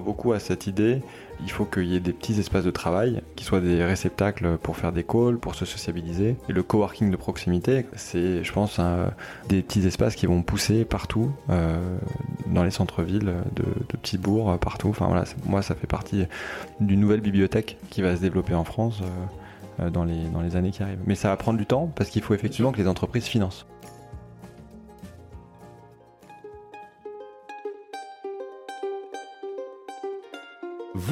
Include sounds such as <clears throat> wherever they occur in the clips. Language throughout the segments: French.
beaucoup à cette idée. Il faut qu'il y ait des petits espaces de travail qui soient des réceptacles pour faire des calls, pour se sociabiliser. Et le coworking de proximité, c'est, je pense, des petits espaces qui vont pousser partout, euh, dans les centres-villes, de, petits bourgs, partout. Enfin voilà, moi, ça fait partie d'une nouvelle bibliothèque qui va se développer en France. Euh, euh, dans les, dans les années qui arrivent. Mais ça va prendre du temps parce qu'il faut effectivement que les entreprises financent.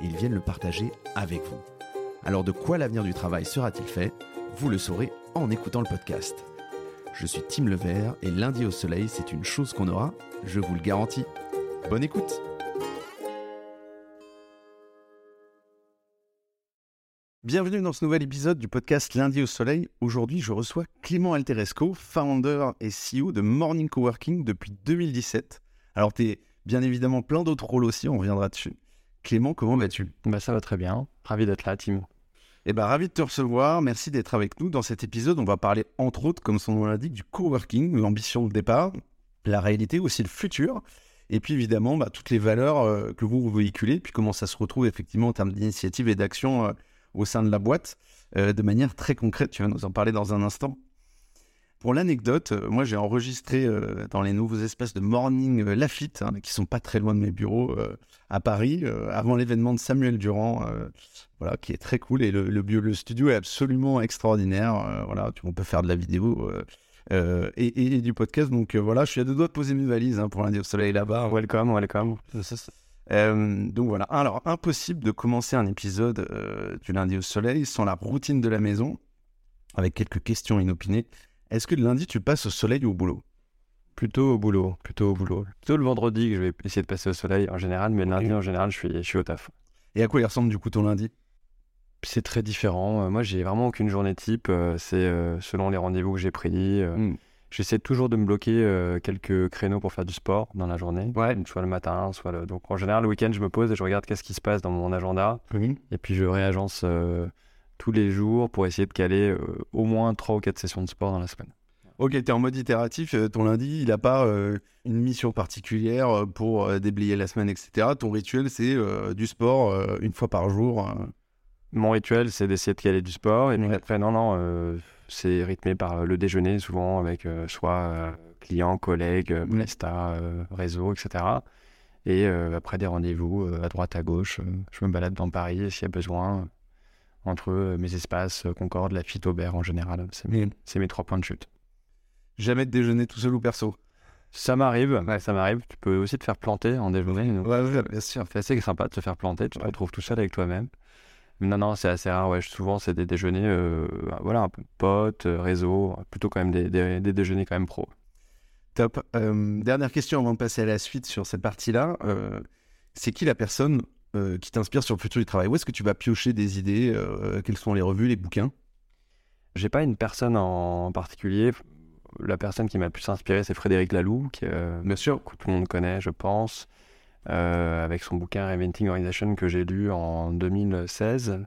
ils viennent le partager avec vous. Alors de quoi l'avenir du travail sera-t-il fait? Vous le saurez en écoutant le podcast. Je suis Tim Levert et lundi au soleil, c'est une chose qu'on aura, je vous le garantis. Bonne écoute Bienvenue dans ce nouvel épisode du podcast Lundi au Soleil. Aujourd'hui, je reçois Clément Alteresco, founder et CEO de Morning Coworking depuis 2017. Alors, tu es bien évidemment plein d'autres rôles aussi, on reviendra dessus. Clément, comment vas-tu? Bah, Ça va très bien. Ravi d'être là, Tim. Eh ben, ravi de te recevoir. Merci d'être avec nous. Dans cet épisode, on va parler entre autres, comme son nom l'indique, du coworking, l'ambition de départ, la réalité, aussi le futur. Et puis évidemment, bah, toutes les valeurs euh, que vous, vous véhiculez, puis comment ça se retrouve effectivement en termes d'initiative et d'action euh, au sein de la boîte euh, de manière très concrète. Tu vas nous en parler dans un instant. Pour l'anecdote, euh, moi j'ai enregistré euh, dans les nouveaux espaces de Morning Lafitte, hein, qui sont pas très loin de mes bureaux à Paris, avant l'événement de Samuel Durand, voilà, qui est très cool. Et le, le, studio est absolument extraordinaire. voilà, on peut faire de la vidéo. Et, du podcast. Donc voilà, je suis à deux doigts de poser mes valises hein, pour lundi au soleil là-bas. Welcome, welcome. Euh, donc voilà. Alors, impossible de commencer un épisode euh, du lundi au soleil sans la routine de la maison, avec quelques questions inopinées. Est-ce que le lundi, tu passes au soleil ou au boulot? Plutôt au boulot, plutôt au boulot. Plutôt le vendredi que je vais essayer de passer au soleil en général, mais le lundi en général, je suis, je suis au taf. Et à quoi il ressemble du coup ton lundi? C'est très différent. Euh, moi, j'ai vraiment aucune journée type. C'est selon les rendez-vous que j'ai pris. Hmm. J'essaie toujours de me bloquer euh, quelques créneaux pour faire du sport dans la journée. Ouais. Soit le matin, soit le. Donc en général, le week-end, je me pose et je regarde qu'est-ce qui se passe dans mon agenda. Et puis je réagence euh, tous les jours pour essayer de caler euh, au moins 3 ou 4 sessions de sport dans la semaine. Ok, tu es en mode itératif. Ton lundi, il n'a pas une mission particulière pour déblayer la semaine, etc. Ton rituel, c'est du sport une fois par jour. Mon rituel, c'est d'essayer de caler du sport. Et puis après, non, non c'est rythmé par le déjeuner, souvent avec euh, soit euh, clients, collègues, Molesta, réseau, etc. Et euh, après des rendez-vous à droite, à gauche, je me balade dans Paris s'il y a besoin, entre mes espaces, Concorde, la Aubert en général. C'est mes, mes, trois points de chute. Jamais de déjeuner tout seul ou perso? Ça m'arrive, ça m'arrive. Tu peux aussi te faire planter en déjeuner. Ouais, bien sûr. C'est assez sympa de te faire planter. Tu te retrouves tout seul avec toi-même. Non, non, c'est assez rare. Ouais. Souvent, c'est des déjeuners, euh, voilà, un peu potes, euh, réseau, plutôt quand même des, des, déjeuners quand même pro. Top. Euh, dernière question avant de passer à la suite sur cette partie-là. c'est qui la personne qui t'inspire sur le futur du travail Où est-ce que tu vas piocher des idées Quelles sont les revues, les bouquins? J'ai pas une personne en particulier. La personne qui m'a le plus inspiré, c'est Frédéric Laloux, qui, bien sûr, que tout le monde connaît, je pense. Euh, avec son bouquin Reinventing Organization que j'ai lu en 2016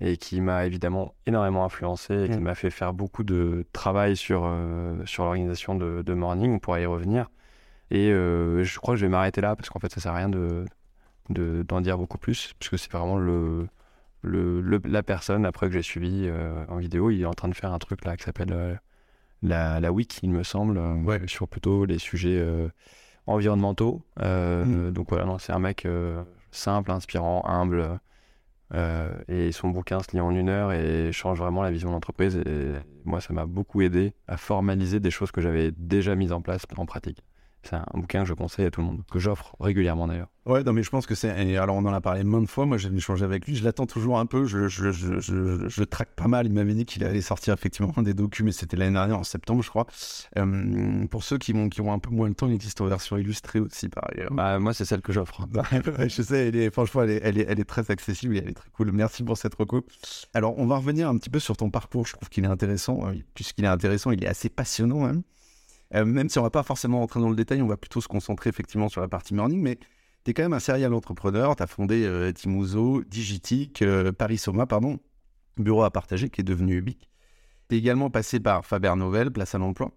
et qui m'a évidemment énormément influencé et qui mm. m'a fait faire beaucoup de travail sur, euh, sur l'organisation de, de, Morning. On pourra y revenir. Et euh, je crois que je vais m'arrêter là parce qu'en fait, ça sert à rien de, d'en dire beaucoup plus puisque c'est vraiment le, le, la personne après que j'ai suivi en vidéo. Il est en train de faire un truc là qui s'appelle la, la week, il me semble, sur plutôt les sujets environnementaux. Euh, mm. Donc voilà, c'est un mec euh, simple, inspirant, humble. Euh, et son bouquin se lit en une heure et change vraiment la vision de l'entreprise. Et moi, ça m'a beaucoup aidé à formaliser des choses que j'avais déjà mises en place en pratique. C'est un bouquin que je conseille à tout le monde, que j'offre régulièrement d'ailleurs. Ouais, non, mais je pense que c'est. Alors, on en a parlé maintes fois. Moi, j'ai échangé avec lui. Je l'attends toujours un peu. Je, je, je, je, je traque pas mal. Il m'avait dit qu'il allait sortir effectivement des documents, mais c'était l'année dernière, en septembre, je crois. Euh, pour ceux qui, ont, qui ont un peu moins de temps, il existe en version illustrée aussi, par ailleurs. Bah, moi, c'est celle que j'offre. <laughs> je sais, elle est, franchement, elle est, elle, est, elle est très accessible et elle est très cool. Merci pour cette reco. Alors, on va revenir un petit peu sur ton parcours. Je trouve qu'il est intéressant. Euh, puisqu'il est intéressant, il est assez passionnant, hein. Euh, même si on va pas forcément rentrer dans le détail, on va plutôt se concentrer effectivement sur la partie morning, mais tu es quand même un serial entrepreneur, tu as fondé euh, Timuso, Digitic, euh, Paris Soma, pardon, bureau à partager qui est devenu Ubique. Tu es également passé par Faber Novel, Place à l'emploi.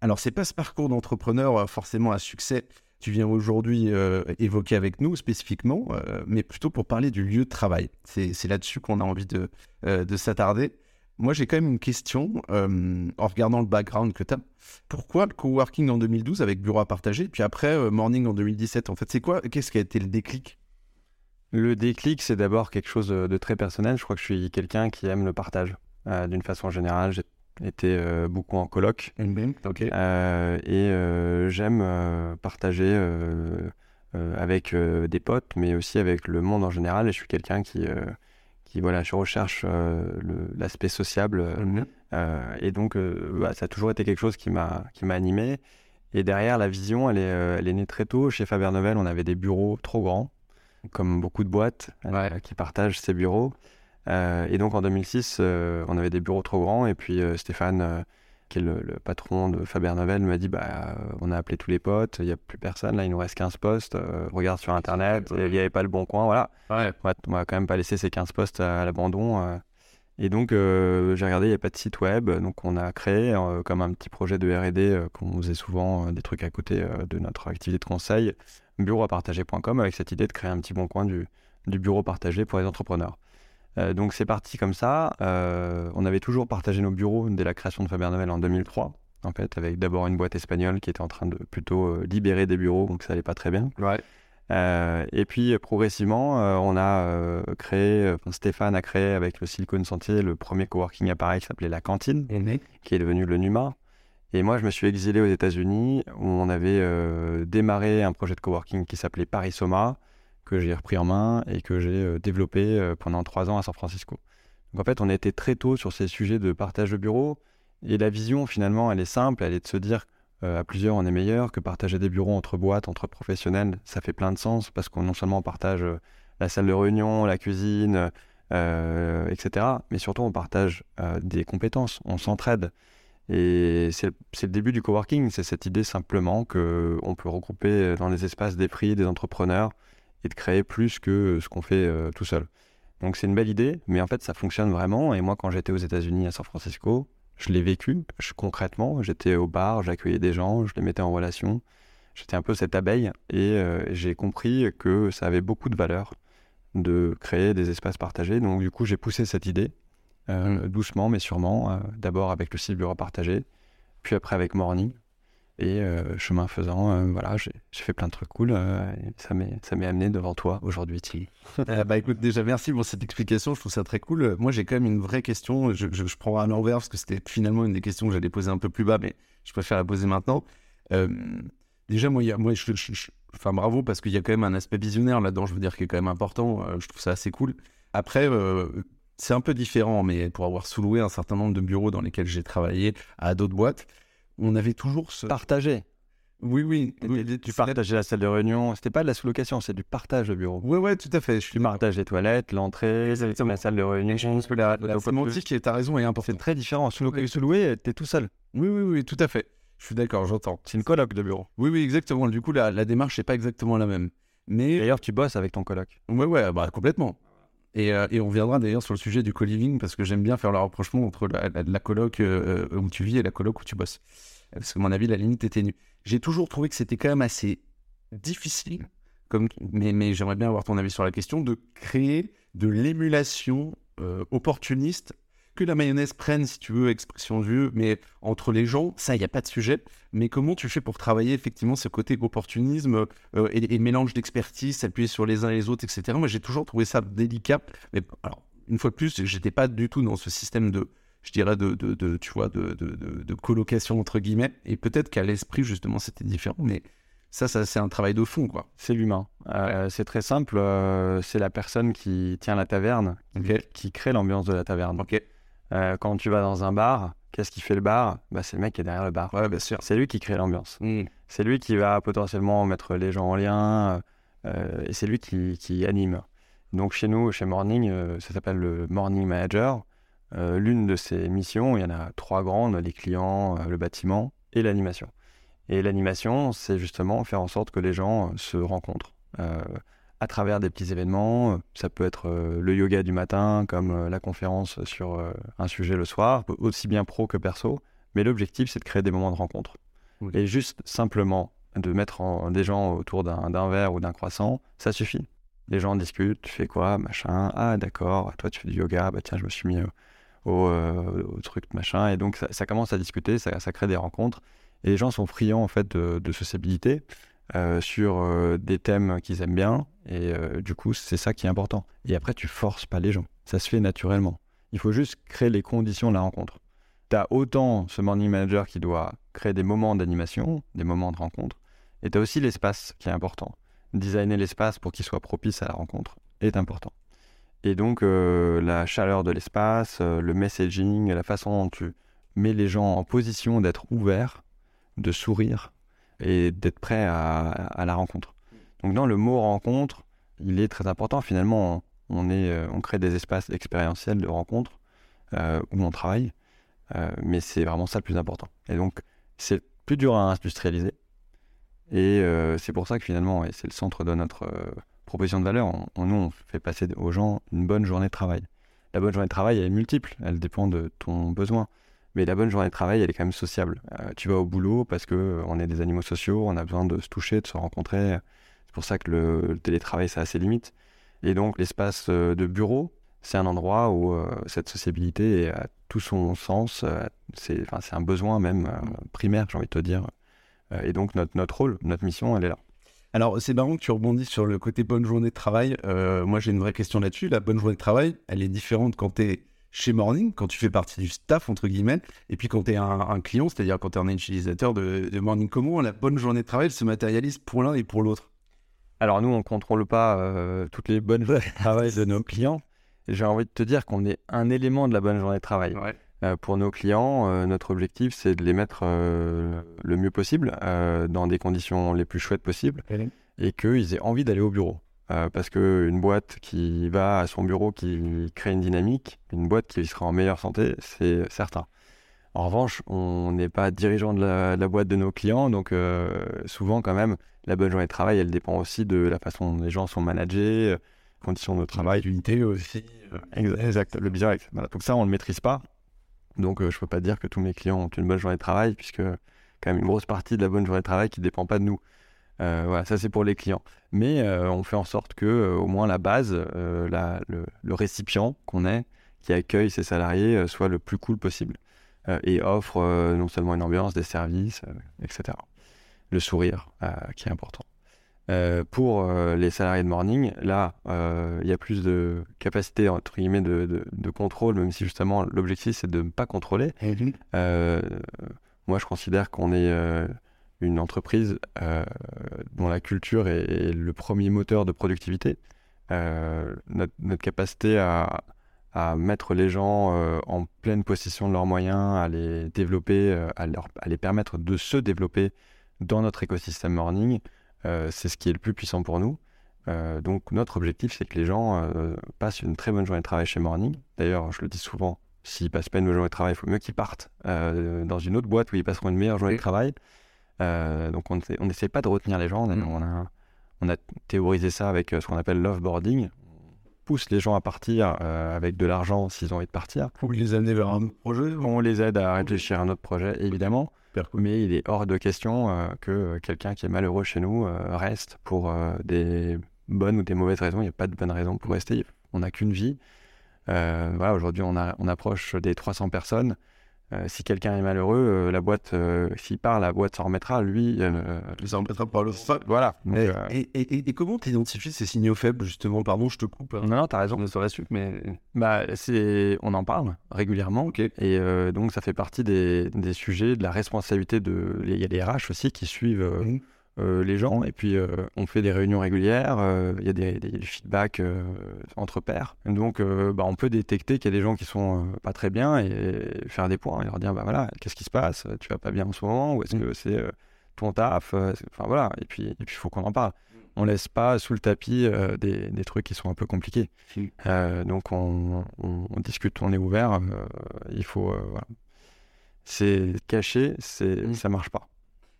Alors, c'est pas ce parcours d'entrepreneur forcément à succès tu viens aujourd'hui évoquer avec nous spécifiquement, mais plutôt pour parler du lieu de travail. C'est là-dessus qu'on a envie de s'attarder. Moi, j'ai quand même une question euh, en regardant le background que tu as. Pourquoi le coworking en 2012 avec bureau à partager, puis après euh, morning en 2017 En fait, c'est quoi Qu'est-ce qui a été le déclic? Le déclic, c'est d'abord quelque chose de très personnel. Je crois que je suis quelqu'un qui aime le partage. Euh, d'une façon générale, j'ai été beaucoup en colloque. Okay. et j'aime partager avec des potes, mais aussi avec le monde en général. Et je suis quelqu'un qui voilà, je recherche euh, l'aspect sociable. Euh, mhm. euh, et donc, bah, ça a toujours été quelque chose qui m'a animé. Et derrière, la vision, elle est, elle est née très tôt. Chez Faber Novel, on avait des bureaux trop grands, comme beaucoup de boîtes qui partagent ces bureaux. et donc, en 2006, on avait des bureaux trop grands. Et puis, Stéphane qui est le, patron de Faber Novel, m'a dit bah, on a appelé tous les potes, il n'y a plus personne, là il nous reste 15 postes, euh, regarde sur internet, il n'y avait pas le bon coin, voilà. Ouais. On va quand même pas laisser ces 15 postes à, l'abandon. Euh. Et donc euh, j'ai regardé, il n'y a pas de site web, donc on a créé comme un petit projet de RD qu'on faisait souvent des trucs à côté de notre activité de conseil, bureauapartager.com avec cette idée de créer un petit bon coin du, du bureau partagé pour les entrepreneurs. Euh, donc c'est parti comme ça. Euh, on avait toujours partagé nos bureaux dès la création de Faber Novel en 2003, en fait, avec d'abord une boîte espagnole qui était en train de plutôt euh, libérer des bureaux, donc ça allait pas très bien. Ouais. et puis progressivement, on a créé, Stéphane a créé avec le Silicon Sentier le premier coworking à Paris qui s'appelait La Cantine, qui est devenu le Numa. Et moi, je me suis exilé aux États-Unis où on avait démarré un projet de coworking qui s'appelait Paris Soma, que j'ai repris en main et que j'ai euh, développé euh, pendant trois ans à San Francisco. Donc en fait, on a été très tôt sur ces sujets de partage de bureaux. Et la vision, finalement, elle est simple, elle est de se dire euh, à plusieurs, on est meilleur, que partager des bureaux entre boîtes, entre professionnels, ça fait plein de sens parce qu'on non seulement partage la salle de réunion, la cuisine, etc., mais surtout on partage des compétences, on s'entraide. Et c'est le début du coworking, c'est cette idée simplement qu'on peut regrouper dans les espaces des prix des entrepreneurs et de créer plus que ce qu'on fait euh, tout seul. Donc c'est une belle idée, mais en fait ça fonctionne vraiment. Et moi quand j'étais aux États-Unis à San Francisco, je l'ai vécu je, concrètement. J'étais au bar, j'accueillais des gens, je les mettais en relation. J'étais un peu cette abeille et euh, j'ai compris que ça avait beaucoup de valeur de créer des espaces partagés. Donc du coup j'ai poussé cette idée euh, doucement mais sûrement. D'abord avec le site Bureau Partagé, puis après avec Morning. Et euh, chemin faisant, euh, voilà, j'ai fait plein de trucs cool. Euh, ça m'est amené devant toi aujourd'hui, Thierry. <laughs> bah écoute, déjà merci pour cette explication. Je trouve ça très cool. Moi, j'ai quand même une vraie question. Je, prends à l'envers parce que c'était finalement une des questions que j'allais poser un peu plus bas, mais je préfère la poser maintenant. déjà, moi, moi enfin, bravo parce qu'il y a quand même un aspect visionnaire là-dedans. Je veux dire qui est quand même important. je trouve ça assez cool. Après, c'est un peu différent, mais pour avoir sous-loué un certain nombre de bureaux dans lesquels j'ai travaillé à d'autres boîtes on avait toujours ce. Partager. Oui, oui. tu partageais la salle de réunion. C'était pas de la sous-location, c'est du partage de bureau. Oui, oui, tout à fait. Je tu partages les toilettes, l'entrée, la salle de réunion. La, la, la sémantique, tu as raison, est importante. C'est très différent. Sous-loué, tu es tout seul. Oui, oui, oui, tout à fait. Je suis d'accord, j'entends. C'est une coloc de bureau. Oui, oui, exactement. Du coup, la, la démarche n'est pas exactement la même. Mais... D'ailleurs, tu bosses avec ton coloc. Oui, oui, bah, complètement. Et, euh, et, on viendra d'ailleurs sur le sujet du co-living parce que j'aime bien faire le rapprochement entre la, coloc euh, où tu vis et la coloc où tu bosses parce que, mon avis, la limite était nue. J'ai toujours trouvé que c'était quand même assez difficile, comme, mais, mais j'aimerais bien avoir ton avis sur la question, de créer de l'émulation euh, opportuniste, que la mayonnaise prenne, si tu veux, expression vieux, mais entre les gens, ça, il n'y a pas de sujet. Mais comment tu fais pour travailler effectivement ce côté opportunisme euh, et, mélange d'expertise, s'appuyer sur les uns et les autres, etc. Moi, j'ai toujours trouvé ça délicat. Mais alors, une fois de plus, j'étais pas du tout dans ce système de je dirais, de, de, tu vois, de, de, colocation, entre guillemets. Et peut-être qu'à l'esprit, justement, c'était différent. Mais Ça, ça c'est un travail de fond, quoi. C'est l'humain. Euh, c'est très simple. euh, c'est la personne qui tient la taverne, qui crée l'ambiance de la taverne. Ok. Euh, quand tu vas dans un bar, qu'est-ce qui fait le bar? Bah, C'est le mec qui est derrière le bar. Ouais, bien sûr. C'est lui qui crée l'ambiance. Mm. C'est lui qui va potentiellement mettre les gens en lien euh, et c'est lui qui, qui anime. Donc chez nous, chez Morning, euh, ça s'appelle le Morning Manager. L'une de ses missions, il y en a trois grandes, les clients, le bâtiment et l'animation. Et l'animation, c'est justement faire en sorte que les gens se rencontrent à travers des petits événements. Ça peut être euh, le yoga du matin, comme euh, la conférence sur euh, un sujet le soir, aussi bien pro que perso. Mais l'objectif, c'est de créer des moments de rencontre. Oui. Et juste simplement de mettre en- des gens autour d'un verre ou d'un croissant, ça suffit. Les gens discutent, tu fais quoi, machin? Ah, d'accord, toi tu fais du yoga, bah tiens, je me suis mis au, au, au truc, machin. Et donc ça, ça commence à discuter, ça, ça crée des rencontres. Et les gens sont friands en fait de, de sociabilité euh, sur euh, des thèmes qu'ils aiment bien. Et euh, du coup, c'est ça qui est important. Et après, tu forces pas les gens. Ça se fait naturellement. Il faut juste créer les conditions de la rencontre. Tu as autant ce morning manager qui doit créer des moments d'animation, des moments de rencontre, et tu as aussi l'espace qui est important. Designer l'espace pour qu'il soit propice à la rencontre est important. Et donc, la chaleur de l'espace, le messaging, la façon dont tu mets les gens en position d'être ouverts, de sourire et d'être prêts à, la rencontre. Donc, dans le mot rencontre, il est très important. Finalement, on, euh, crée des espaces expérientiels de rencontre euh, où on travaille, euh, mais c'est vraiment ça le plus important. Et donc, c'est plus dur à industrialiser. Et c'est pour ça que finalement, et c'est le centre de notre proposition de valeur, nous, on fait passer aux gens une bonne journée de travail. La bonne journée de travail, elle est multiple, elle dépend de ton besoin. Mais la bonne journée de travail, elle est quand même sociable. Euh, tu vas au boulot parce que euh, on est des animaux sociaux, on a besoin de se toucher, de se rencontrer. C'est pour ça que le, télétravail, ça a ses limites. Et donc, l'espace euh, de bureau, c'est un endroit où cette sociabilité a tout son sens. c'est un besoin même primaire, j'ai envie de te dire. Et donc, notre, notre rôle, notre mission, elle est là. Alors, c'est marrant que tu rebondis sur le côté bonne journée de travail. Moi, j'ai une vraie question là-dessus. La bonne journée de travail, elle est différente quand tu es chez Morning, quand tu fais partie du staff, entre guillemets, et puis quand tu es un, un client, c'est-à-dire quand tu es un utilisateur de, de Morning. Comment la bonne journée de travail se matérialise pour l'un et pour l'autre Alors, nous, on ne contrôle pas euh, toutes les bonnes journées de travail de nos clients. J'ai envie de te dire qu'on est un élément de la bonne journée de travail. Ouais. Euh, pour nos clients, euh, notre objectif, c'est de les mettre euh, le mieux possible, euh, dans des conditions les plus chouettes possibles, et qu'ils aient envie d'aller au bureau. Euh, parce qu'une boîte qui va à son bureau, qui crée une dynamique, une boîte qui sera en meilleure santé, c'est certain. En revanche, on n'est pas dirigeant de la, de la boîte de nos clients, donc euh, souvent quand même, la bonne journée de travail, elle dépend aussi de la façon dont les gens sont managés, euh, conditions de travail, L'unité aussi. Exact, exact, le business. Voilà. Donc ça, on ne le maîtrise pas. Donc euh, je peux pas dire que tous mes clients ont une bonne journée de travail, puisque quand même une grosse partie de la bonne journée de travail qui ne dépend pas de nous. Euh, voilà, ça c'est pour les clients. Mais euh, on fait en sorte que euh, au moins la base, la- le, le récipient qu'on est, qui accueille ses salariés, soit le plus cool possible et offre non seulement une ambiance, des services, etc. Le sourire, qui est important. Pour les salariés de morning, là, il y a plus de capacité entre guillemets de, de- de contrôle, même si justement l'objectif c'est de ne pas contrôler. Euh, moi, je considère qu'on est une entreprise euh, dont la culture est, est le premier moteur de productivité. Euh, notre, notre capacité à, à mettre les gens euh, en pleine possession de leurs moyens, à les développer, à, leur- à les permettre de se développer dans notre écosystème morning, c'est ce qui est le plus puissant pour nous. Donc notre objectif, c'est que les gens passent une très bonne journée de travail chez Morning. D'ailleurs, je le dis souvent, s'ils passent pas une bonne journée de travail, il faut mieux qu'ils partent dans une autre boîte où ils passeront une meilleure journée de travail. Euh, donc on n'essaie pas de retenir les gens. On a, Mm. on a, théorisé ça avec euh, ce qu'on appelle l'offboarding. On pousse les gens à partir euh, avec de l'argent s'ils ont envie de partir. Faut les amener vers un projet. On les aide à réfléchir à un autre projet, évidemment. Mais il est hors de question euh, que quelqu'un qui est malheureux chez nous reste pour des bonnes ou des mauvaises raisons. Il n'y a pas de bonne raison pour rester. On n'a qu'une vie. Voilà, aujourd'hui, on approche des 300 personnes. Euh, si quelqu'un est malheureux, euh, la boîte, euh, s'il part, la boîte s'en remettra. Lui, euh, Les remettra par le fa- voilà. Donc, Et, euh, et, et- et comment tu identifies ces signaux faibles, justement? Pardon, je te coupe. hein. non, non, t'as raison. On saurait su, mais. Bah, c'est, on en parle régulièrement. Ok. Et euh, donc, ça fait partie des, des sujets de la responsabilité de. Il y a les RH aussi qui suivent euh, Mhm. Les gens et puis on fait des réunions régulières, il y a des, des feedbacks entre pairs. Donc bah, on peut détecter qu'il y a des gens qui sont pas très bien et faire des points et leur dire bah voilà, qu'est-ce qui se passe? Tu vas pas bien en ce moment ou est-ce mmh. que c'est ton taf? Enfin voilà, et puis il faut qu'on en parle on laisse pas sous le tapis euh, des, trucs qui sont un peu compliqués. Euh, donc on, discute, on est ouvert. Euh, il faut, voilà. C'est caché, c'est, mmh. ça marche pas.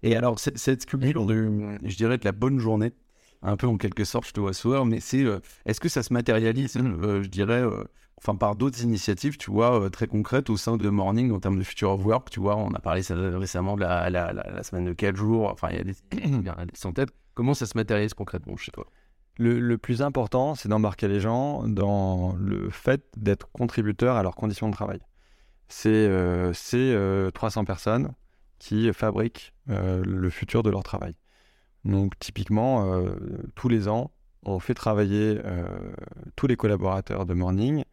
Et alors cette culture de, je dirais de la bonne journée, un peu en quelque sorte, je te vois sourire, mais c'est, est-ce que ça se matérialise, je dirais, enfin par d'autres initiatives, tu vois, très concrètes au sein de Morning en termes de future of work, tu vois, on a parlé récemment de la, la, semaine de 4 jours, enfin il y a des, <clears throat> des centaines. Comment ça se matérialise concrètement chez toi? Le, plus important, c'est d'embarquer les gens dans le fait d'être contributeurs à leurs conditions de travail. C'est euh, 300 euh, personnes qui fabriquent euh, le futur de leur travail. Donc typiquement, euh, tous les ans, on fait travailler tous les collaborateurs de Morning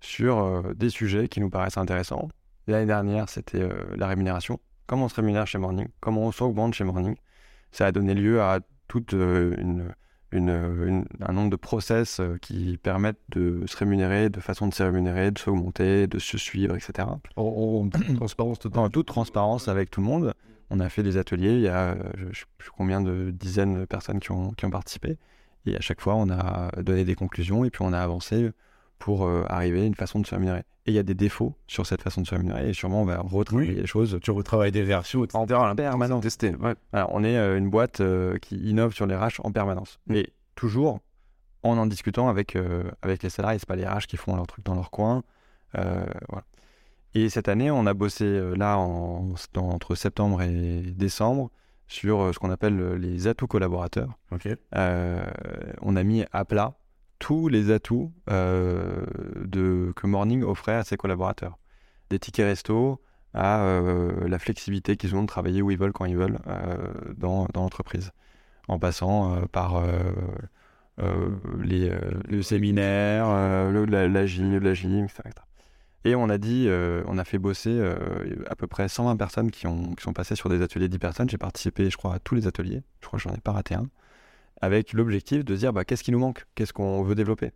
sur des sujets qui nous paraissent intéressants. L'année dernière, c'était la rémunération. Comment on se rémunère chez Morning? Comment on s'augmente chez Morning? Ça a donné lieu à toute euh, une, un nombre de process euh, qui permettent de se rémunérer, de façon de se rémunérer, de s'augmenter, de se suivre, etc. En, <coughs> transparence En toute transparence avec tout le monde. On a fait des ateliers, il y a je ne sais plus combien de dizaines de personnes qui ont, qui ont participé. Et à chaque fois, on a donné des conclusions et puis on a avancé pour euh, arriver à une façon de se rémunérer. Et il y a des défauts sur cette façon de se rémunérer et sûrement on va retravailler les choses. Tu retravailles des versions, etc. En permanence. Tester. Alors, on est euh, une boîte euh, qui innove sur les RH en permanence. Mais mm. toujours en en discutant avec, avec les salariés. Ce pas les RH qui font leur truc dans leur coin. voilà. Et cette année, on a bossé là en, entre septembre et décembre sur ce qu'on appelle les atouts collaborateurs. on a mis à plat tous les atouts euh, que Morning offrait à ses collaborateurs. Des tickets resto à euh, la flexibilité qu'ils ont de travailler où ils veulent, quand ils veulent euh, dans, l'entreprise. En passant par les, le séminaire, le, la, etc., Et on a dit, on a fait bosser à peu près 120 personnes qui, ont, qui sont passées sur des ateliers 10 personnes. J'ai participé, je crois, à tous les ateliers. Je crois que j'en ai pas raté un avec l'objectif de dire bah, qu'est-ce qui nous manque, qu'est-ce qu'on veut développer?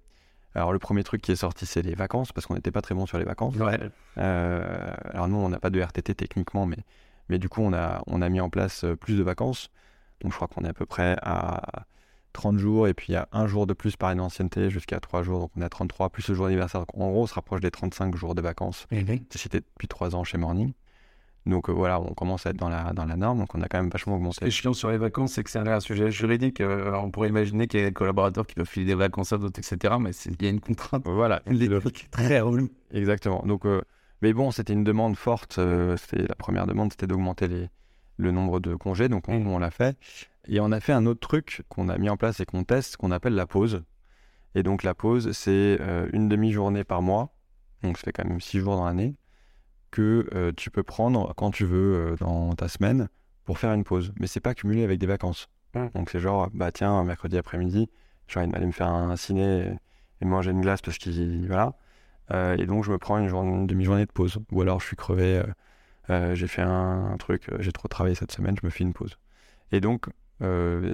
Alors le premier truc qui est sorti, c'est les vacances, parce qu'on n'était pas très bon sur les vacances. Euh, alors nous, on n'a pas de RTT techniquement, mais, mais du coup, on a, on a mis en place euh, plus de vacances. Donc je crois qu'on est à peu près à 30 jours, et puis il y a un jour de plus par une ancienneté jusqu'à 3 jours, donc on est à 33, plus le jour d'anniversaire. Donc en gros, on se rapproche des 35 jours de vacances. C'était depuis 3 ans chez Morning. Donc euh, voilà, on commence à être dans la, dans la norme, donc on a quand même vachement augmenté. Ce qui est chiant sur les vacances, c'est que c'est un sujet juridique. Euh, on pourrait imaginer qu'il y a des collaborateurs qui peuvent filer des vacances à d'autres, etc. Mais il y a une contrainte. Voilà. <laughs> très relou. Exactement. Donc, euh, mais bon, c'était une demande forte. c'était la première demande, c'était d'augmenter le nombre de congés. Donc on, on l'a fait. Et on a fait un autre truc qu'on a mis en place et qu'on teste, qu'on appelle la pause. Et donc la pause, c'est une demi-journée par mois. Donc ça fait quand même six jours dans l'année que euh, tu peux prendre quand tu veux euh, dans ta semaine pour faire une pause. Mais c'est pas cumulé avec des vacances. Donc c'est genre, bah tiens, mercredi après-midi, j'ai envie d'aller me faire un ciné et, manger une glace parce qu'il. Voilà. Euh, et donc je me prends une, journée, demi-journée de pause. Ou alors je suis crevé, j'ai fait un, truc, j'ai trop travaillé cette semaine, je me fais une pause. Et donc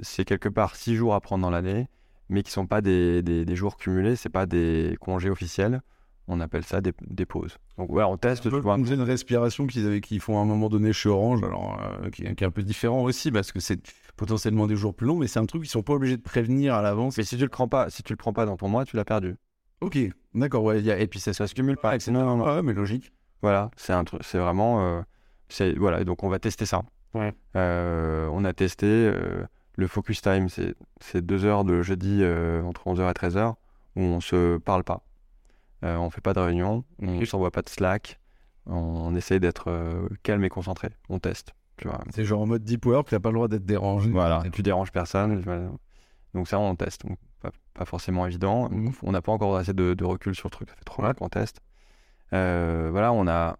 c'est quelque part six jours à prendre dans l'année, mais qui sont pas des, des, des jours cumulés, c'est pas des congés officiels on appelle ça des, pauses. Donc voilà, on teste. On faisait une respiration qu'ils qu'ils font à un moment donné chez Orange, alors euh, qui, est un peu différent aussi parce que c'est potentiellement des jours plus longs, mais c'est un truc qu'ils sont pas obligés de prévenir à l'avance. Mais si tu le prends pas, si tu le prends pas dans ton mois, tu l'as perdu. Ok, d'accord, ouais. et puis ça, ça se cumule pas. Non, non, non. Ah, mais logique. Voilà, c'est un truc, c'est vraiment, euh, c'est voilà, donc on va tester ça. Ouais. Euh, on a testé le focus time, c'est deux heures de jeudi entre 11h et 13h où on se parle pas. Euh, on fait pas de réunion, on s'envoie pas de Slack, on, essaye d'être euh, calme et concentré, on teste. C'est genre en mode deep work, t'as pas le droit d'être dérangé. Voilà, tu déranges personne. Donc ça, on teste. pas, forcément évident. Mhm. On n'a pas encore assez de, recul sur le truc. Ça fait trop mal qu'on teste. Euh, voilà, on a,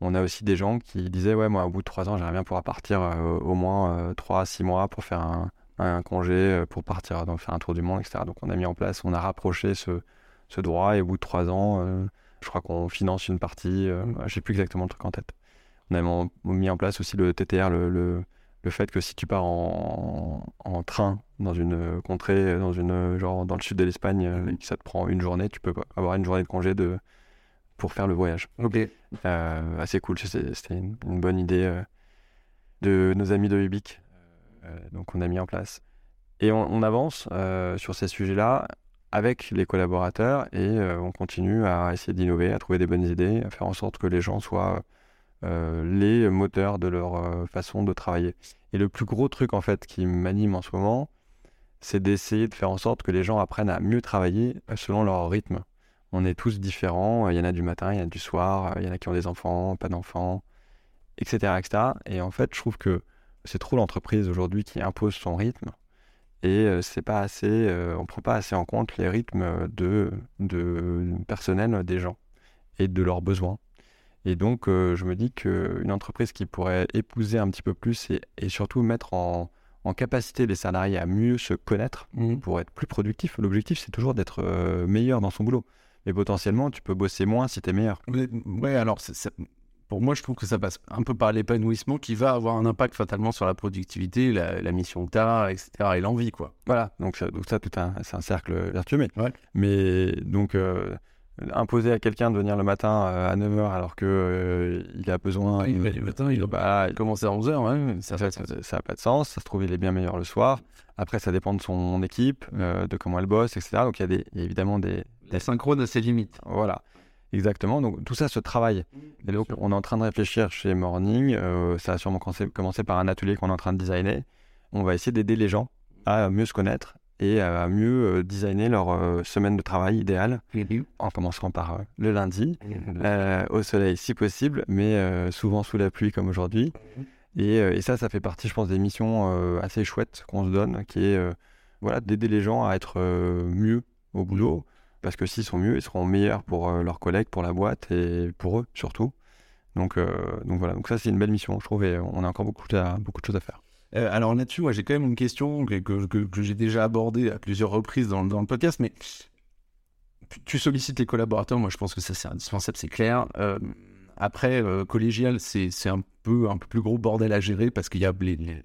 on a aussi des gens qui disaient Ouais, moi, au bout de trois ans, j'aimerais bien pouvoir partir au moins trois à six mois pour faire un, un congé, pour partir, donc faire un tour du monde, etc. Donc on a mis en place, on a rapproché ce, ce droit et au bout de trois ans, euh, je crois qu'on finance une partie. Euh, je sais plus exactement le truc en tête. On a mis en place aussi le TTR, le, le, le fait que si tu pars en, en train dans une contrée, dans une genre dans le sud de l'Espagne, euh, ça te prend une journée, tu peux avoir une journée de congé de pour faire le voyage. Ok. Euh, assez cool. C'était une, une bonne idée euh, de nos amis de. Euh, donc on a mis en place. Et on, on avance euh, sur ces sujets-là avec les collaborateurs et euh, on continue à essayer d'innover, à trouver des bonnes idées, à faire en sorte que les gens soient euh, les moteurs de leur euh, façon de travailler. Et le plus gros truc en fait qui m'anime en ce moment, c'est d'essayer de faire en sorte que les gens apprennent à mieux travailler selon leur rythme. On est tous différents, il y en a du matin, il y en a du soir, il y en a qui ont des enfants, pas d'enfants, etc. Et en fait, je trouve que c'est trop l'entreprise aujourd'hui qui impose son rythme et euh, c'est pas assez, euh, on prend pas assez en compte les rythmes de, de personnel des gens et de leurs besoins. Et donc, euh, je me dis qu'une entreprise qui pourrait épouser un petit peu plus et, et surtout mettre en, en capacité les salariés à mieux se connaître pour être plus productif. L'objectif, c'est toujours d'être euh, meilleur dans son boulot. Mais potentiellement, tu peux bosser moins si tu es meilleur. Ouais, alors pour moi, je trouve que ça passe un peu par l'épanouissement qui va avoir un impact fatalement sur la productivité, la, la mission que tu as, etc. et l'envie, quoi. Voilà, donc ça, donc ça tout un, c'est un cercle vertueux. Mais, Ouais. mais donc, euh, imposer à quelqu'un de venir le matin euh, à 9h alors que euh, il a besoin. il va le matin, il bah, va commencer à 11h, ça n'a pas de sens. Ça se trouve, il est bien meilleur le soir. Après, ça dépend de son équipe, euh, de comment elle bosse, etc. Donc, il y, a des- il y a évidemment des, La synchrone a ses limites. Voilà, exactement. Donc tout ça se travaille. Et donc on est en train de réfléchir chez Morning. euh, ça a sûrement commencé, par un atelier qu'on est en train de designer. On va essayer d'aider les gens à mieux se connaître et à mieux euh, designer leur euh, semaine de travail idéale, en commençant par euh, le lundi, au soleil si possible, mais souvent sous la pluie comme aujourd'hui. Et, euh, et ça, ça fait partie, je pense, des missions assez chouettes qu'on se donne, qui est voilà, d'aider les gens à être mieux au boulot. Parce que s'ils sont mieux, ils seront meilleurs pour euh, leurs collègues, pour la boîte et pour eux surtout. Donc, euh, donc voilà, donc ça c'est une belle mission, je trouve, et on a encore beaucoup, de choses à faire. Euh, alors là-dessus, j'ai quand même une question que, j'ai déjà abordée à plusieurs reprises dans, le podcast, mais tu- sollicites les collaborateurs, moi je pense que ça c'est indispensable, c'est clair. Après, collégial, c'est un peu un peu plus gros bordel à gérer parce qu'il y a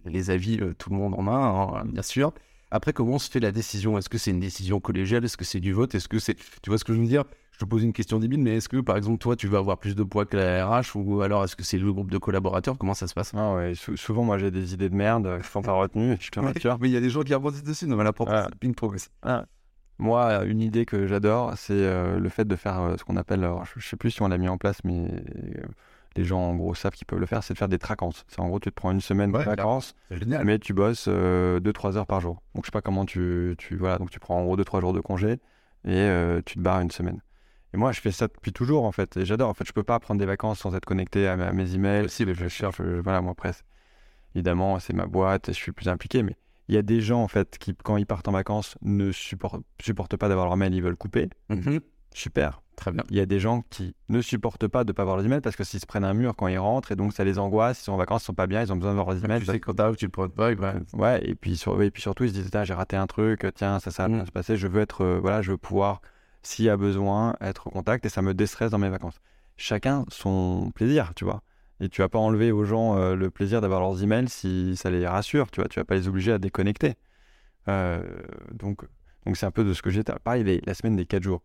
les, avis, tout le monde en a, hein, bien sûr. Après, comment se fait la décision? Est-ce que c'est une décision collégiale? Est-ce que c'est du vote? Est-ce que c'est... Tu vois ce que je veux dire? Je te pose une question débile, mais est-ce que, par exemple, toi, tu vas avoir plus de poids que la RH Ou alors, est-ce que c'est le groupe de collaborateurs? Comment ça se passe? Ah ouais, sou- souvent moi j'ai des idées de merde qui sont pas retenues, je rassure. Mais il y a des gens qui rebondissent dessus, non mais la propre, Ouais. c'est le ping-pong aussi. Moi, une idée que j'adore, c'est euh, le fait de faire euh, ce qu'on appelle, alors, je, je sais plus si on l'a mis en place, mais euh, les gens en gros savent qu'ils peuvent le faire, c'est de faire des tracances. C'est en gros, tu te prends une semaine de Ouais, vacances, mais tu bosses 2-3 heures par jour. Donc je sais pas comment tu, tu voilà, donc tu prends en gros 2-3 jours de congé et euh, tu te barres une semaine. Et moi, je fais ça depuis toujours en fait, et j'adore. En fait, je peux pas prendre des vacances sans être connecté à, mes- à mes emails. Possible, je cherche, je- voilà, moi c'est- évidemment, c'est ma boîte, je suis plus impliqué, mais il y a des gens en fait qui, quand ils partent en vacances, ne supportent, supportent pas d'avoir leur mail, ils veulent couper. Mhm. Super. Très bien. Il y a des gens qui ne supportent pas de pas avoir leurs emails parce que s'ils se prennent un mur quand ils rentrent et donc ça les angoisse, ils sont en vacances, ils sont pas bien, ils ont besoin de voir leurs emails. Tu sais, quand t'arrives, tu le prends pas, et Ouais, et puis, sur- et puis surtout, ils se disent Tiens, j'ai raté un truc, tiens, ça, ça va Mm. bien se passer, je veux être, euh, voilà, je veux pouvoir, s'il y a besoin, être au contact et ça me déstresse dans mes vacances. Chacun son plaisir, tu vois. Et tu vas pas enlever aux gens euh, le plaisir d'avoir leurs emails si ça les rassure, tu vois. Tu vas pas les obliger à déconnecter. Euh, donc, donc c'est un peu de ce que j'étais. Pareil, les- la semaine des 4 jours.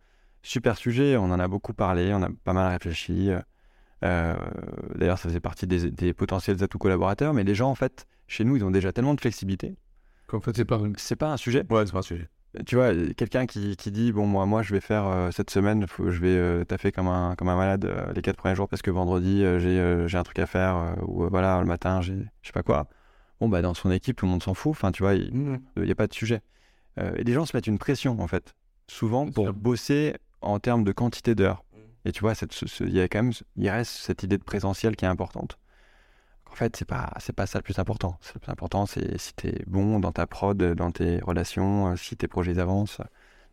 Super sujet, on en a beaucoup parlé, on a pas mal réfléchi. Euh, D'ailleurs, ça faisait partie des, des potentiels atouts collaborateurs, mais les gens, en fait, chez nous, ils ont déjà tellement de flexibilité qu'en fait, c'est pas un... c'est pas un sujet. Ouais, c'est pas un sujet. Tu vois, quelqu'un qui, qui dit bon moi moi je vais faire euh, cette semaine, faut, je vais euh, taffer comme un comme un malade euh, les quatre premiers jours parce que vendredi euh, j'ai euh, un truc à faire euh, ou euh, voilà le matin j'ai je sais pas quoi. Bon bah dans son équipe tout le monde s'en fout. Enfin tu vois il n'y a pas de sujet. Euh, et les gens se mettent une pression en fait souvent pour sûr. bosser en termes de quantité d'heures. Et tu vois cette ce- ce- il y a quand même il reste cette idée de présentiel qui est importante. En fait, c'est pas c'est pas ça le plus important. C'est le plus important, c'est si t'es bon dans ta prod, dans tes relations, euh, si tes projets avancent.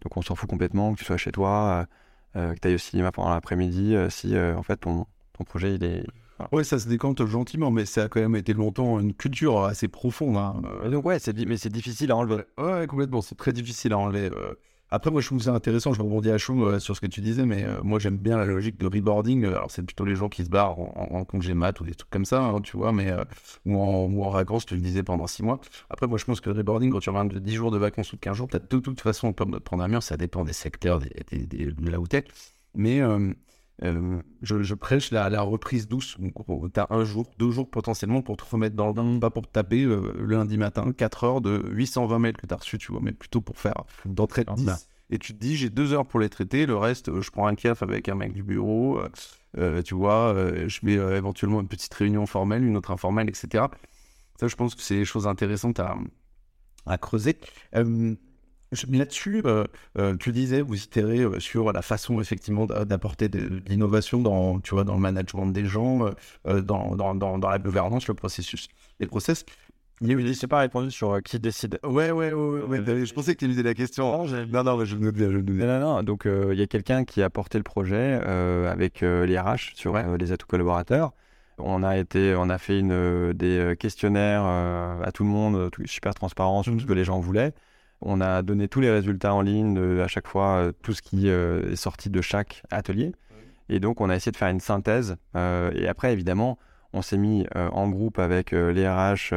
Donc on s'en fout complètement que tu sois chez toi, euh, euh, que tu ailles au cinéma pendant l'après-midi, euh, si euh, en fait ton, ton projet il est. Ouais, ça se décante gentiment, mais ça a quand même été longtemps une culture assez profonde. hein. Donc ouais, mais c'est difficile à enlever. Ouais, ouais, complètement. C'est très difficile à enlever. Après, moi, je trouve ça intéressant. Je rebondis à chaud euh, sur ce que tu disais, mais euh, moi, j'aime bien la logique de reboarding. Alors, c'est plutôt les gens qui se barrent en, congé mat ou des trucs comme ça, hein, tu vois, mais euh, ou, en, ou en vacances, tu le disais pendant six mois. Après, moi, je pense que le reboarding, quand tu reviens de 10 jours de vacances ou de 15 jours, as de toute façon peur de prendre un mur. Ça dépend des secteurs, des, de là où tu Mais je, prêche la, reprise douce. Tu as un jour, deux jours potentiellement pour te remettre dans le bain, pas pour te taper le lundi matin, 4 heures de 820 mails que tu as reçus, tu vois, mais plutôt pour faire d'entrée de 10 et tu te dis j'ai deux heures pour les traiter, le reste euh, je prends un café avec un mec du bureau, euh, euh, tu vois, je mets éventuellement une petite réunion formelle, une autre informelle, etc. Ça je pense que c'est des choses intéressantes à, à creuser. Là-dessus, tu disais, vous itérez sur la façon effectivement d'apporter de, l'innovation dans, tu vois, dans le management des gens, dans, dans, dans, la gouvernance, le processus, les process. Je sais pas répondu sur euh, qui décide. Ouais, ouais, ouais. je pensais que tu lisais la question. Non, non, je me bien, je Non, non, non. Donc, euh, il y a quelqu'un qui a porté le projet euh, avec les RH sur les atouts collaborateurs. On a été, on a fait une, des questionnaires à tout le monde, super transparent sur tout ce que les gens voulaient. On a donné tous les résultats en ligne, à chaque fois, tout ce qui est sorti de chaque atelier. Et donc, on a essayé de faire une synthèse. et après, évidemment, on s'est mis en groupe avec les RH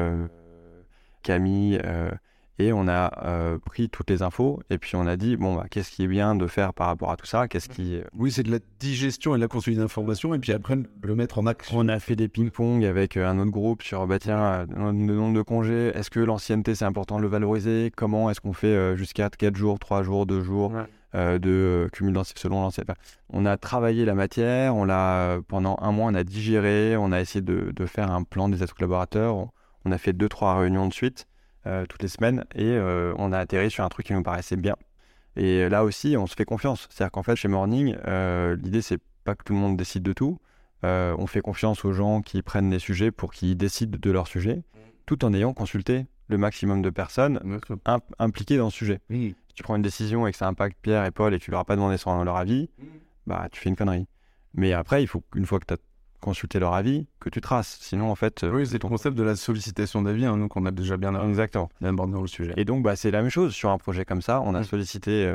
Camille, euh, et on a euh, pris toutes les infos et puis on a dit bon bah, qu'est-ce qui est bien de faire par rapport à tout ça? Qu'est-ce qui oui c'est de la digestion et de la construction d'informations et puis après le mettre en action. On a fait des ping-pong avec euh, un autre groupe sur bah tiens le nombre de congés. Est-ce que l'ancienneté c'est important de le valoriser? Comment est-ce qu'on fait jusqu'à 4 jours 3 jours 2 jours de cumul selon l'ancienneté on a travaillé la matière on l'a pendant un mois on a digéré on a essayé de, de faire un plan des autres collaborateurs. On a fait deux, trois réunions de suite. euh, toutes les semaines et euh, on a atterri sur un truc qui nous paraissait bien. Et là aussi, on se fait confiance. C'est-à-dire qu'en fait, chez Morning, euh, l'idée, c'est pas que tout le monde décide de tout. on fait confiance aux gens qui prennent les sujets pour qu'ils décident de leur sujet, tout en ayant consulté le maximum de personnes impliquées dans le sujet. Si tu prends une décision et que ça impacte Pierre et Paul et que tu leur as pas demandé son, leur avis, bah tu fais une connerie. Mais après, il faut qu'une fois que tu as consulter leur avis que tu traces. Sinon, en fait. Euh, oui, c'est le concept de la sollicitation d'avis, hein, donc on a déjà bien Exactement. abordé le sujet. Et donc, bah, c'est la même chose sur un projet comme ça. On a mm. sollicité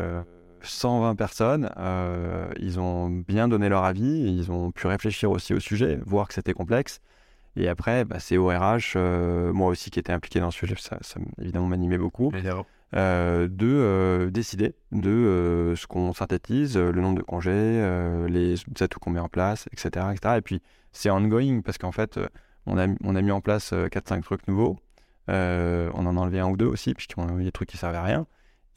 120 euh, personnes. Euh, ils ont bien donné leur avis. Ils ont pu réfléchir aussi au sujet, voir que c'était complexe. Et après, bah, c'est au RH, moi aussi qui étais impliqué dans ce sujet, ça, ça évidemment m'animait beaucoup. De décider de ce qu'on synthétise, le nombre de congés, les atouts qu'on met en place, etc. etc. Et puis, c'est ongoing parce qu'en fait, euh, on a, on a mis en place 4-5 euh, trucs nouveaux. Euh, on en a enlevé un ou deux aussi, puisqu'on a eu des trucs qui servaient à rien.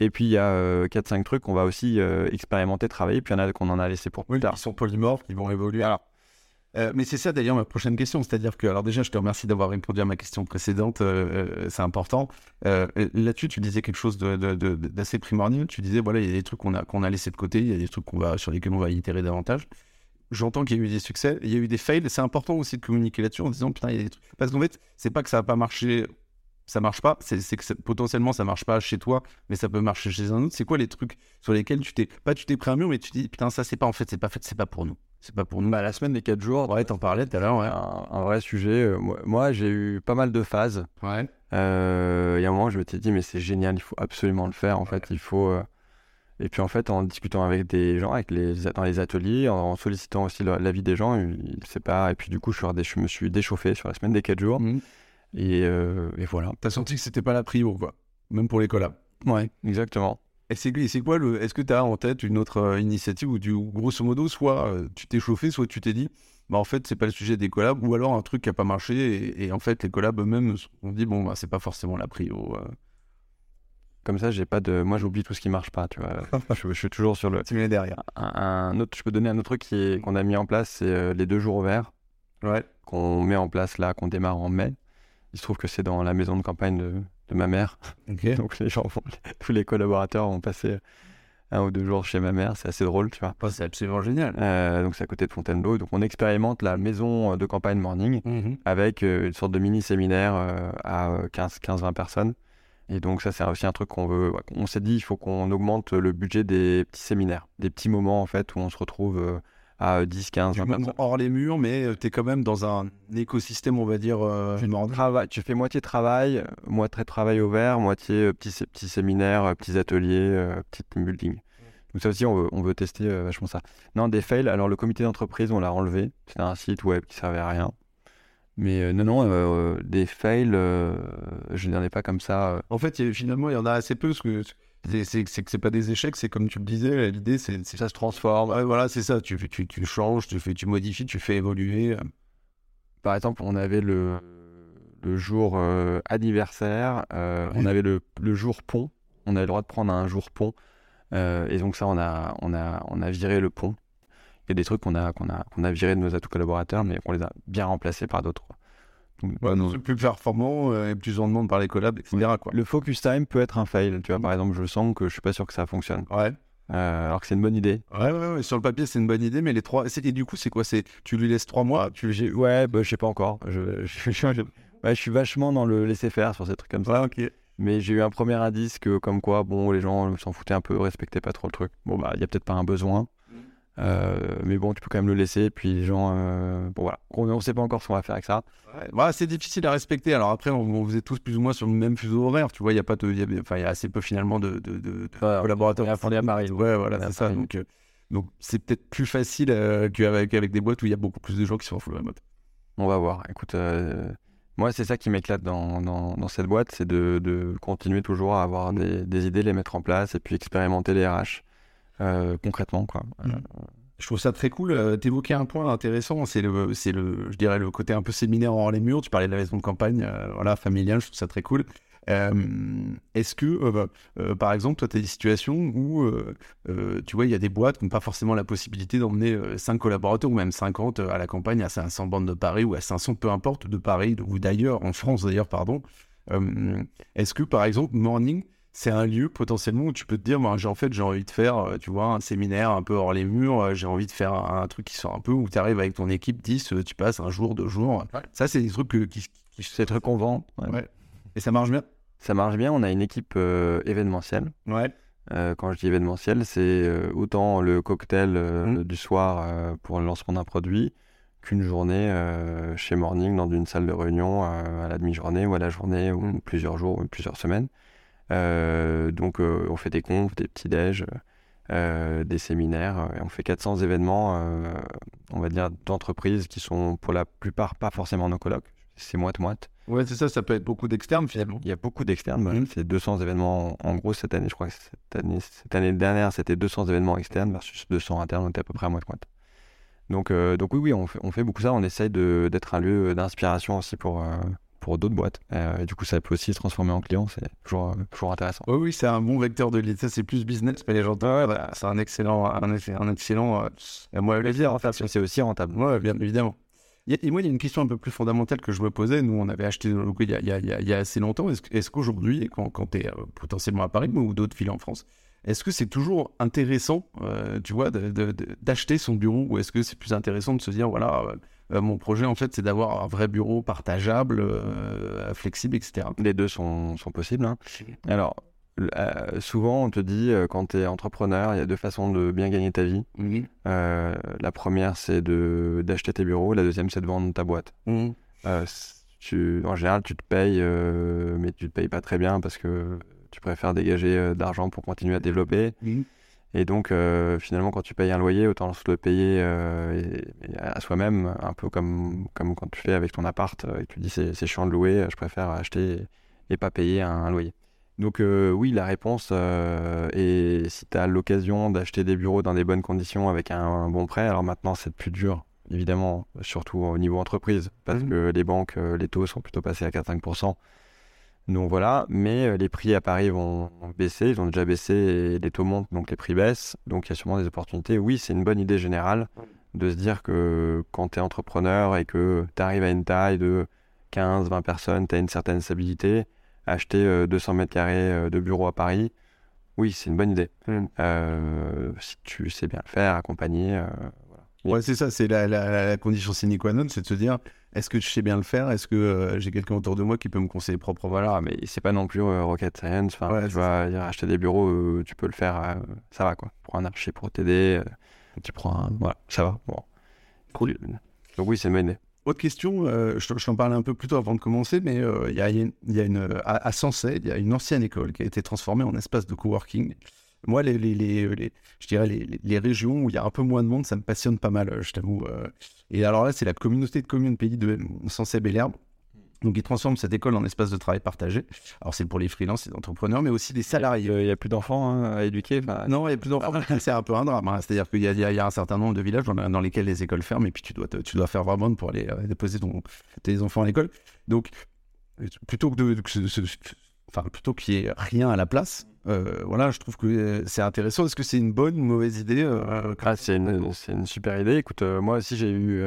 Et puis il y a 4-5 trucs qu'on va aussi expérimenter, travailler, puis il y en a qu'on en a laissé pour plus tard. Ils sont polymorphes, ils vont évoluer. Alors, mais c'est ça d'ailleurs ma prochaine question, c'est-à-dire que, alors déjà, je te remercie d'avoir répondu à ma question précédente, c'est important. Là-dessus, tu disais quelque chose d'assez primordial. Tu disais, voilà, il y a des trucs qu'on a, qu'on a laissé de côté, il y a des trucs va, sur lesquels on va itérer davantage j'entends qu'il y a eu des succès, il y a eu des fails. C'est important aussi de communiquer là-dessus en disant putain, il y a des trucs. Parce qu'en fait, c'est pas que ça va pas marcher, ça marche pas, c'est que potentiellement ça marche pas chez toi, mais ça peut marcher chez un autre. C'est quoi les trucs sur lesquels tu t'es pas tu t'es pris un mur, mais tu dis putain, ça c'est pas en fait, c'est pas fait, c'est pas pour nous. C'est pas pour nous. Bah, la semaine des 4 jours, ouais, t'en parlais tout à l'heure, ouais. Un, vrai sujet. Euh, moi, j'ai eu pas mal de phases. Ouais. Euh, il y a un moment, je me suis dit, mais c'est génial, il faut absolument le faire. En fait, il faut. Euh, et puis en fait, en discutant avec des gens, avec les, dans les ateliers, en, sollicitant aussi l'avis des gens, il sait pas. Et puis du coup, je, je, me suis déchauffé sur la semaine des 4 jours. Mmh. Et, euh, et, voilà. T'as senti que c'était pas la prio, quoi. Même pour les collabs. Ouais, exactement. Et c'est quoi le. Est-ce que tu as en tête une autre euh, initiative où, du, grosso modo, soit euh, tu t'es chauffé, soit tu t'es dit, bah en fait, c'est pas le sujet des collabs, ou alors un truc qui a pas marché, et, en fait, les collabs eux-mêmes ont dit, bon, bah, c'est pas forcément la prio. Comme ça, j'ai pas de. Moi, j'oublie tout ce qui marche pas, tu vois. <laughs> je, suis toujours sur le. Tu derrière. Un, autre, je peux donner un autre truc qui est, qu'on a mis en place, c'est euh, les deux jours ouverts. Ouais. Qu'on met en place là, qu'on démarre en mai. Il se trouve que c'est dans la maison de campagne de, de ma mère. <laughs> Donc les gens vont, <laughs> tous les collaborateurs vont passer un ou deux jours chez ma mère. C'est assez drôle, tu vois. c'est absolument génial. Euh, donc c'est à côté de Fontainebleau. Donc on expérimente la maison de campagne morning mhm. avec euh, une sorte de mini séminaire à 15-20 personnes. Et donc ça, c'est aussi un truc qu'on veut. On s'est dit, il faut qu'on augmente le budget des petits séminaires, des petits moments en fait où on se retrouve euh, à 10, 15, 20 personnes. hors les murs, mais tu es quand même dans un écosystème, on va dire, euh, travail, tu fais moitié travail, moitié travail au vert, moitié petits, petits séminaires, petits ateliers, petit team building. Donc ça aussi, on veut, tester vachement ça. Non, des fails, alors le comité d'entreprise, on l'a enlevé. C'était un site web qui servait à rien. Mais non, non, des fails, je n'en ai pas comme ça. En fait, finalement, il y en a assez peu, parce que c'est que c'est pas des échecs, c'est comme tu le disais, l'idée c'est ça se transforme. voilà, c'est ça. Tu, tu, tu changes, tu, fais, tu modifies, tu fais évoluer. Par exemple, on avait le, le jour euh, anniversaire, euh, on avait le, le, jour pont. On avait le droit de prendre un jour pont. Euh, et donc ça, on a, on, a, on a viré le pont. Il y a des trucs qu'on a, qu'on a, qu'on a viré de nos atouts collaborateurs, mais on les a bien remplacés par d'autres. C'est plus performant euh, et plus en demande par les collabs, etc. Quoi. Le focus time peut être un fail. Tu vois, par exemple, je sens que je suis pas sûr que ça fonctionne. Ouais. Euh, alors que c'est une bonne idée. Ouais, ouais, ouais, sur le papier, c'est une bonne idée, mais les trois. Et du coup, c'est quoi? C'est tu lui laisses trois mois tu... Ouais, bah, je sais pas encore. Je, je, je, suis vachement dans le laisser faire sur ces trucs comme ça. ok. Mais j'ai eu un premier indice que, comme quoi, bon, les gens s'en foutaient un peu, respectaient pas trop le truc. Bon, bah, il y a peut-être pas un besoin. Euh, mais bon, tu peux quand même le laisser. Puis les gens, euh, bon voilà, on ne sait pas encore ce qu'on va faire avec ça. Ouais. c'est difficile à respecter. Alors après, on, on, faisait tous plus ou moins sur le même fuseau horaire. Tu vois, il y a pas de, y a, enfin, il y a assez peu finalement de, de, de, collaborateurs. à Paris. Ouais, voilà, c'est ça. Donc, euh, donc c'est peut-être plus facile qu'avec avec des boîtes où il y a beaucoup plus de gens qui sont en full remote. On va voir. Écoute, moi, c'est ça qui m'éclate dans, dans, dans, cette boîte, c'est de, de, continuer toujours à avoir des, des, idées, les mettre en place et puis expérimenter les RH concrètement, quoi. Mm. Je trouve ça très cool. Euh, T'évoquais un point intéressant, c'est le, c'est le, je dirais le côté un peu séminaire hors les murs. Tu parlais de la maison de campagne, euh, voilà, familiale. Je trouve ça très cool. Euh, est-ce que, bah, par exemple, toi, tu as des situations où, tu vois, il y a des boîtes qui n'ont pas forcément la possibilité d'emmener 5 collaborateurs ou même 50 à la campagne à 500 bandes de Paris ou à 500, peu importe, de Paris ou d'ailleurs, en France d'ailleurs, pardon. Est-ce que, par exemple, Morning, c'est un lieu potentiellement où tu peux te dire, moi, j'ai en fait, j'ai envie de faire, euh, tu vois, un séminaire un peu hors les murs, euh, j'ai envie de faire un, truc qui sort un peu où tu arrives avec ton équipe 10, euh, tu passes un jour, deux jours. Ça, c'est des trucs qui, qui, c'est très Et ça marche bien? Ça marche bien, on a une équipe événementielle. Ouais. quand je dis événementiel, c'est autant le cocktail mmh. du soir pour le lancement d'un produit qu'une journée chez Morning dans une salle de réunion à la demi-journée ou à la journée ou mmh. plusieurs jours ou plusieurs semaines. Euh, donc euh, on fait des confs, des petits déj, euh, des séminaires, et on fait 400 événements, on va dire, d'entreprises qui sont pour la plupart pas forcément nos colloques. C'est moite-moite. Ouais, c'est ça, ça peut être beaucoup d'externes finalement. Il y a beaucoup d'externes, mmh. c'est 200 événements en, gros cette année, je crois que cette année, cette année dernière c'était 200 événements externes versus 200 internes, on était à peu près à moite-moite. Donc, donc oui, oui, on fait, on fait beaucoup ça, on essaye d'être un lieu d'inspiration aussi pour, pour d'autres boîtes. Euh, et du coup, ça peut aussi se transformer en client, c'est toujours, euh, toujours intéressant. Oui, oui, c'est un bon vecteur de lead. Ça, c'est plus business, mais les gens, ouais, bah, c'est un excellent, un, un excellent euh, moi, plaisir, en fait, c'est aussi rentable. Bien évidemment. Et moi, il y a une question un peu plus fondamentale que je me posais. Nous, on avait acheté le il y a, il y a, il y a assez longtemps. Est-ce, qu'aujourd'hui, quand, quand tu es potentiellement à Paris ou d'autres villes en France, est-ce que c'est toujours intéressant, tu vois, d'acheter son bureau ou est-ce que c'est plus intéressant de se dire, voilà, euh, mon projet, en fait, c'est d'avoir un vrai bureau partageable, euh, flexible, etc. Les deux sont, sont possibles. Hein. Alors, euh, souvent, on te dit, quand tu es entrepreneur, il y a deux façons de bien gagner ta vie. la première, c'est d'acheter tes bureaux. La deuxième, c'est de vendre ta boîte. Mmh. Tu, en général, tu te payes, mais tu te payes pas très bien parce que tu préfères dégager d'argent pour continuer à développer. Mmh. Et donc, euh, finalement, quand tu payes un loyer, autant se le payer euh, à soi-même, un peu comme, comme quand tu fais avec ton appart euh, et tu dis c'est, c'est chiant de louer, je préfère acheter et, pas payer un, loyer. Donc, oui, la réponse est si tu as l'occasion d'acheter des bureaux dans des bonnes conditions avec un, bon prêt, alors maintenant c'est plus dur, évidemment, surtout au niveau entreprise, parce mmh. que les banques, les taux sont plutôt passés à 4-5%. Donc voilà, mais euh, les prix à Paris vont baisser, ils ont déjà baissé et les taux montent, donc les prix baissent. Donc il y a sûrement des opportunités. Oui, c'est une bonne idée générale de se dire que quand tu es entrepreneur et que tu arrives à une taille de 15, 20 personnes, tu as une certaine stabilité, acheter 200 euh, mètres carrés euh, de bureau à Paris, oui, c'est une bonne idée. Mmh. si tu sais bien le faire, accompagner. Ouais, c'est ça, c'est la, la, condition sine qua non, c'est de se dire est-ce que je sais bien le faire? Est-ce que euh, j'ai quelqu'un autour de moi qui peut me conseiller propre? Voilà, mais c'est pas non plus euh, rocket science. Enfin, tu vas dire, acheter des bureaux, euh, tu peux le faire, ça va quoi. Pour un archi, pour t'aider. tu prends un. Voilà, ça va. Bon. Cool. Donc oui, c'est mené. Autre question, je, t'en parlais un peu plus tôt avant de commencer, mais il y a une, à, à Sensei, il y a une ancienne école qui a été transformée en espace de coworking. Moi, les, les, les, je dirais les, régions où il y a un peu moins de monde, ça me passionne pas mal, je t'avoue. Et alors là, c'est la communauté de communes pays de Sensei-Belherbe donc, ils transforment cette école en espace de travail partagé. Alors, c'est pour les freelances, les entrepreneurs, mais aussi les salariés. Il n'y a plus d'enfants hein, à éduquer Non, il n'y a plus d'enfants. c'est un peu un drame. Hein. C'est-à-dire qu'il y, y, a un certain nombre de villages dans, lesquels les écoles ferment et puis tu dois, tu dois faire vraiment pour aller euh, déposer ton, tes enfants à l'école. Donc, plutôt que de, enfin, plutôt qu'il n'y ait rien à la place, euh, voilà, je trouve que euh, c'est intéressant. Est-ce que c'est une bonne ou une mauvaise idée ah, C'est une, une, super idée. Écoute, moi aussi, j'ai eu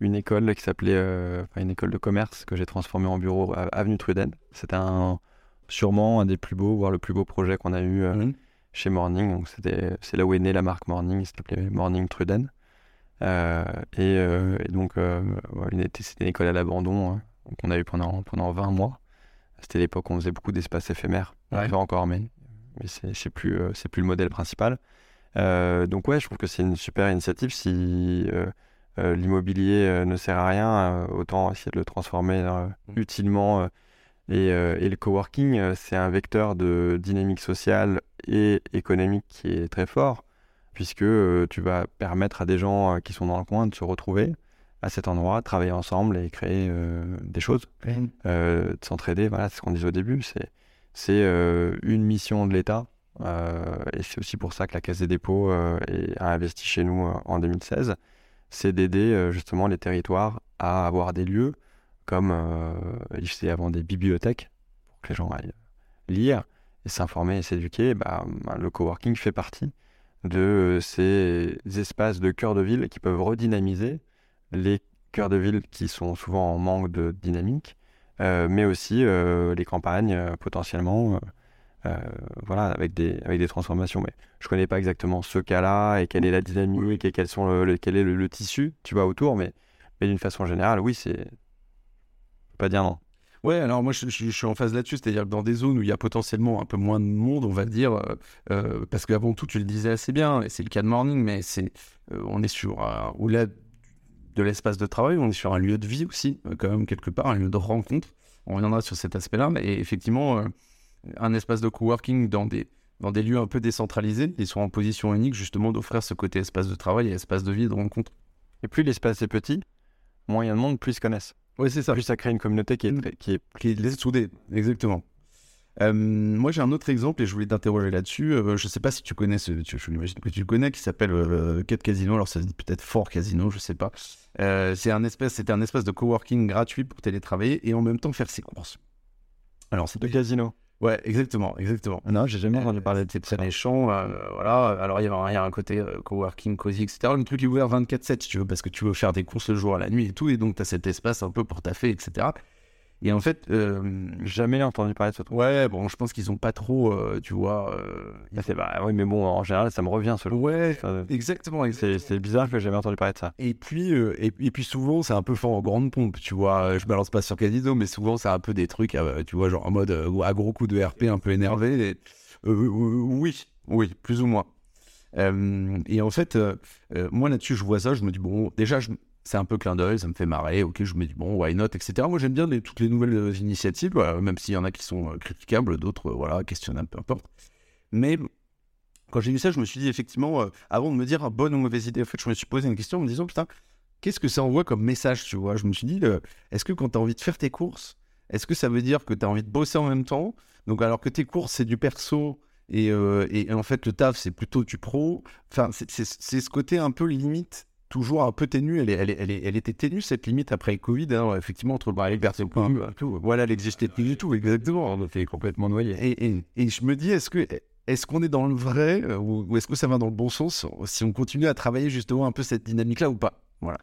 une école qui s'appelait euh, une école de commerce que j'ai transformée en bureau à Avenue Truden. C'était un, sûrement un des plus beaux, voire le plus beau projet qu'on a eu euh, mhm. chez Morning. Donc c'était, c'est là où est née la marque Morning, ça s'appelait Morning Truden. Euh, et, donc c'était une école à l'abandon hein, qu'on a eu pendant, pendant 20 mois. C'était l'époque où on faisait beaucoup d'espaces éphémères. On fait encore, mais, mais c'est, plus, c'est plus le modèle principal. donc ouais, je trouve que c'est une super initiative si euh, l'immobilier euh, ne sert à rien, euh, autant essayer de le transformer mmh. utilement. Et, et, le coworking, c'est un vecteur de dynamique sociale et économique qui est très fort, puisque tu vas permettre à des gens qui sont dans le coin de se retrouver à cet endroit, travailler ensemble et créer des choses, de s'entraider. Voilà, c'est ce qu'on disait au début. C'est, c'est une mission de l'État. et c'est aussi pour ça que la Caisse des dépôts a investi chez nous en 2016 c'est d'aider euh, justement les territoires à avoir des lieux comme euh, il avant des bibliothèques pour que les gens aillent lire et s'informer et s'éduquer. Bah, bah, le coworking fait partie de ces espaces de cœur de ville qui peuvent redynamiser les cœurs de ville qui sont souvent en manque de dynamique, euh, mais aussi les campagnes potentiellement euh, voilà, avec des, avec des transformations. Mais je connais pas exactement ce cas-là et quelle est la dynamique et quels sont le, quel est le, tissu, tu vois, autour. Mais, mais d'une façon générale, oui, c'est. Pas dire non. Ouais, alors moi je, suis en phase là-dessus, c'est-à-dire que dans des zones où il y a potentiellement un peu moins de monde, on va dire, euh, euh, parce qu'avant tout, tu le disais assez bien, et c'est le cas de Morning, mais c'est, on est sur, au-delà de l'espace de travail, on est sur un lieu de vie aussi, quand même quelque part, un lieu de rencontre. On reviendra sur cet aspect-là, mais effectivement, un espace de coworking dans des, dans des lieux un peu décentralisés. Ils sont en position unique justement d'offrir ce côté espace de travail et espace de vie et de rencontre. Et plus l'espace est petit, moins il y a de monde, plus ils se connaissent. Oui, c'est ça. Plus ça crée une communauté qui est, mm. qui est... Qui est soudée, exactement. Euh, moi, j'ai un autre exemple et je voulais t'interroger là-dessus. Euh, je ne sais pas si tu connais, ce, tu, je l'imagine que tu le connais, qui s'appelle euh, Casino. Alors, ça se dit peut-être Fort Casino, je ne sais pas. Euh, c'est un espèce, c'était un espace de coworking gratuit pour télétravailler et en même temps faire ses courses. Alors, c'est de casino. Ouais, exactement, exactement. Non, j'ai jamais entendu parler de ces les champs. Euh, voilà. Alors, il y, a, un côté euh, coworking, cozy, etc. Le truc est ouvert 24-7, si tu veux, parce que tu veux faire des courses le jour à la nuit et tout. Et donc, tu as cet espace un peu pour taffer, etc. Et en fait, euh, jamais entendu parler de ce truc. Ouais, bon, je pense qu'ils ont pas trop, euh, tu vois. Euh, c'est bah, oui, mais bon, en général, ça me revient ce Ouais, exactement. C'est bizarre que j'ai jamais entendu parler de ça. Et puis, et, puis souvent, c'est un peu fort en grande pompe, tu vois. Je balance pas sur Casino, mais souvent, c'est un peu des trucs, tu vois, genre en mode à gros coup de RP, un peu énervé. oui, oui, plus ou moins. et en fait, moi là-dessus, je vois ça, je me dis, bon, déjà, je, c'est un peu clin d'œil, ça me fait marrer, ok, je me dis bon, why not, etc. Moi j'aime bien toutes les nouvelles euh, initiatives, même s'il y en a qui sont euh, critiquables, d'autres, euh, voilà, questionnables, peu importe. Mais quand j'ai vu ça, je me suis dit effectivement, avant de me dire bonne ou mauvaise idée, en fait, je me suis posé une question en me disant putain, qu'est-ce que ça envoie comme message, tu vois? Je me suis dit, est-ce que quand tu as envie de faire tes courses, est-ce que ça veut dire que tu as envie de bosser en même temps? Donc alors que tes courses, c'est du perso, et, et, en fait, le taf, c'est plutôt du pro. Enfin, c'est ce côté un peu limite toujours un peu ténue. Elle, elle, elle, elle, était ténue, cette limite, après Covid, hein, effectivement, entre bah, le point tout. Voilà, elle n'existait plus du tout, exactement. On était complètement noyé. Et, et, et, je me dis, est-ce que est-ce qu'on est dans le vrai euh, ou, est-ce que ça va dans le bon sens si on continue à travailler justement un peu cette dynamique-là ou pas? Voilà.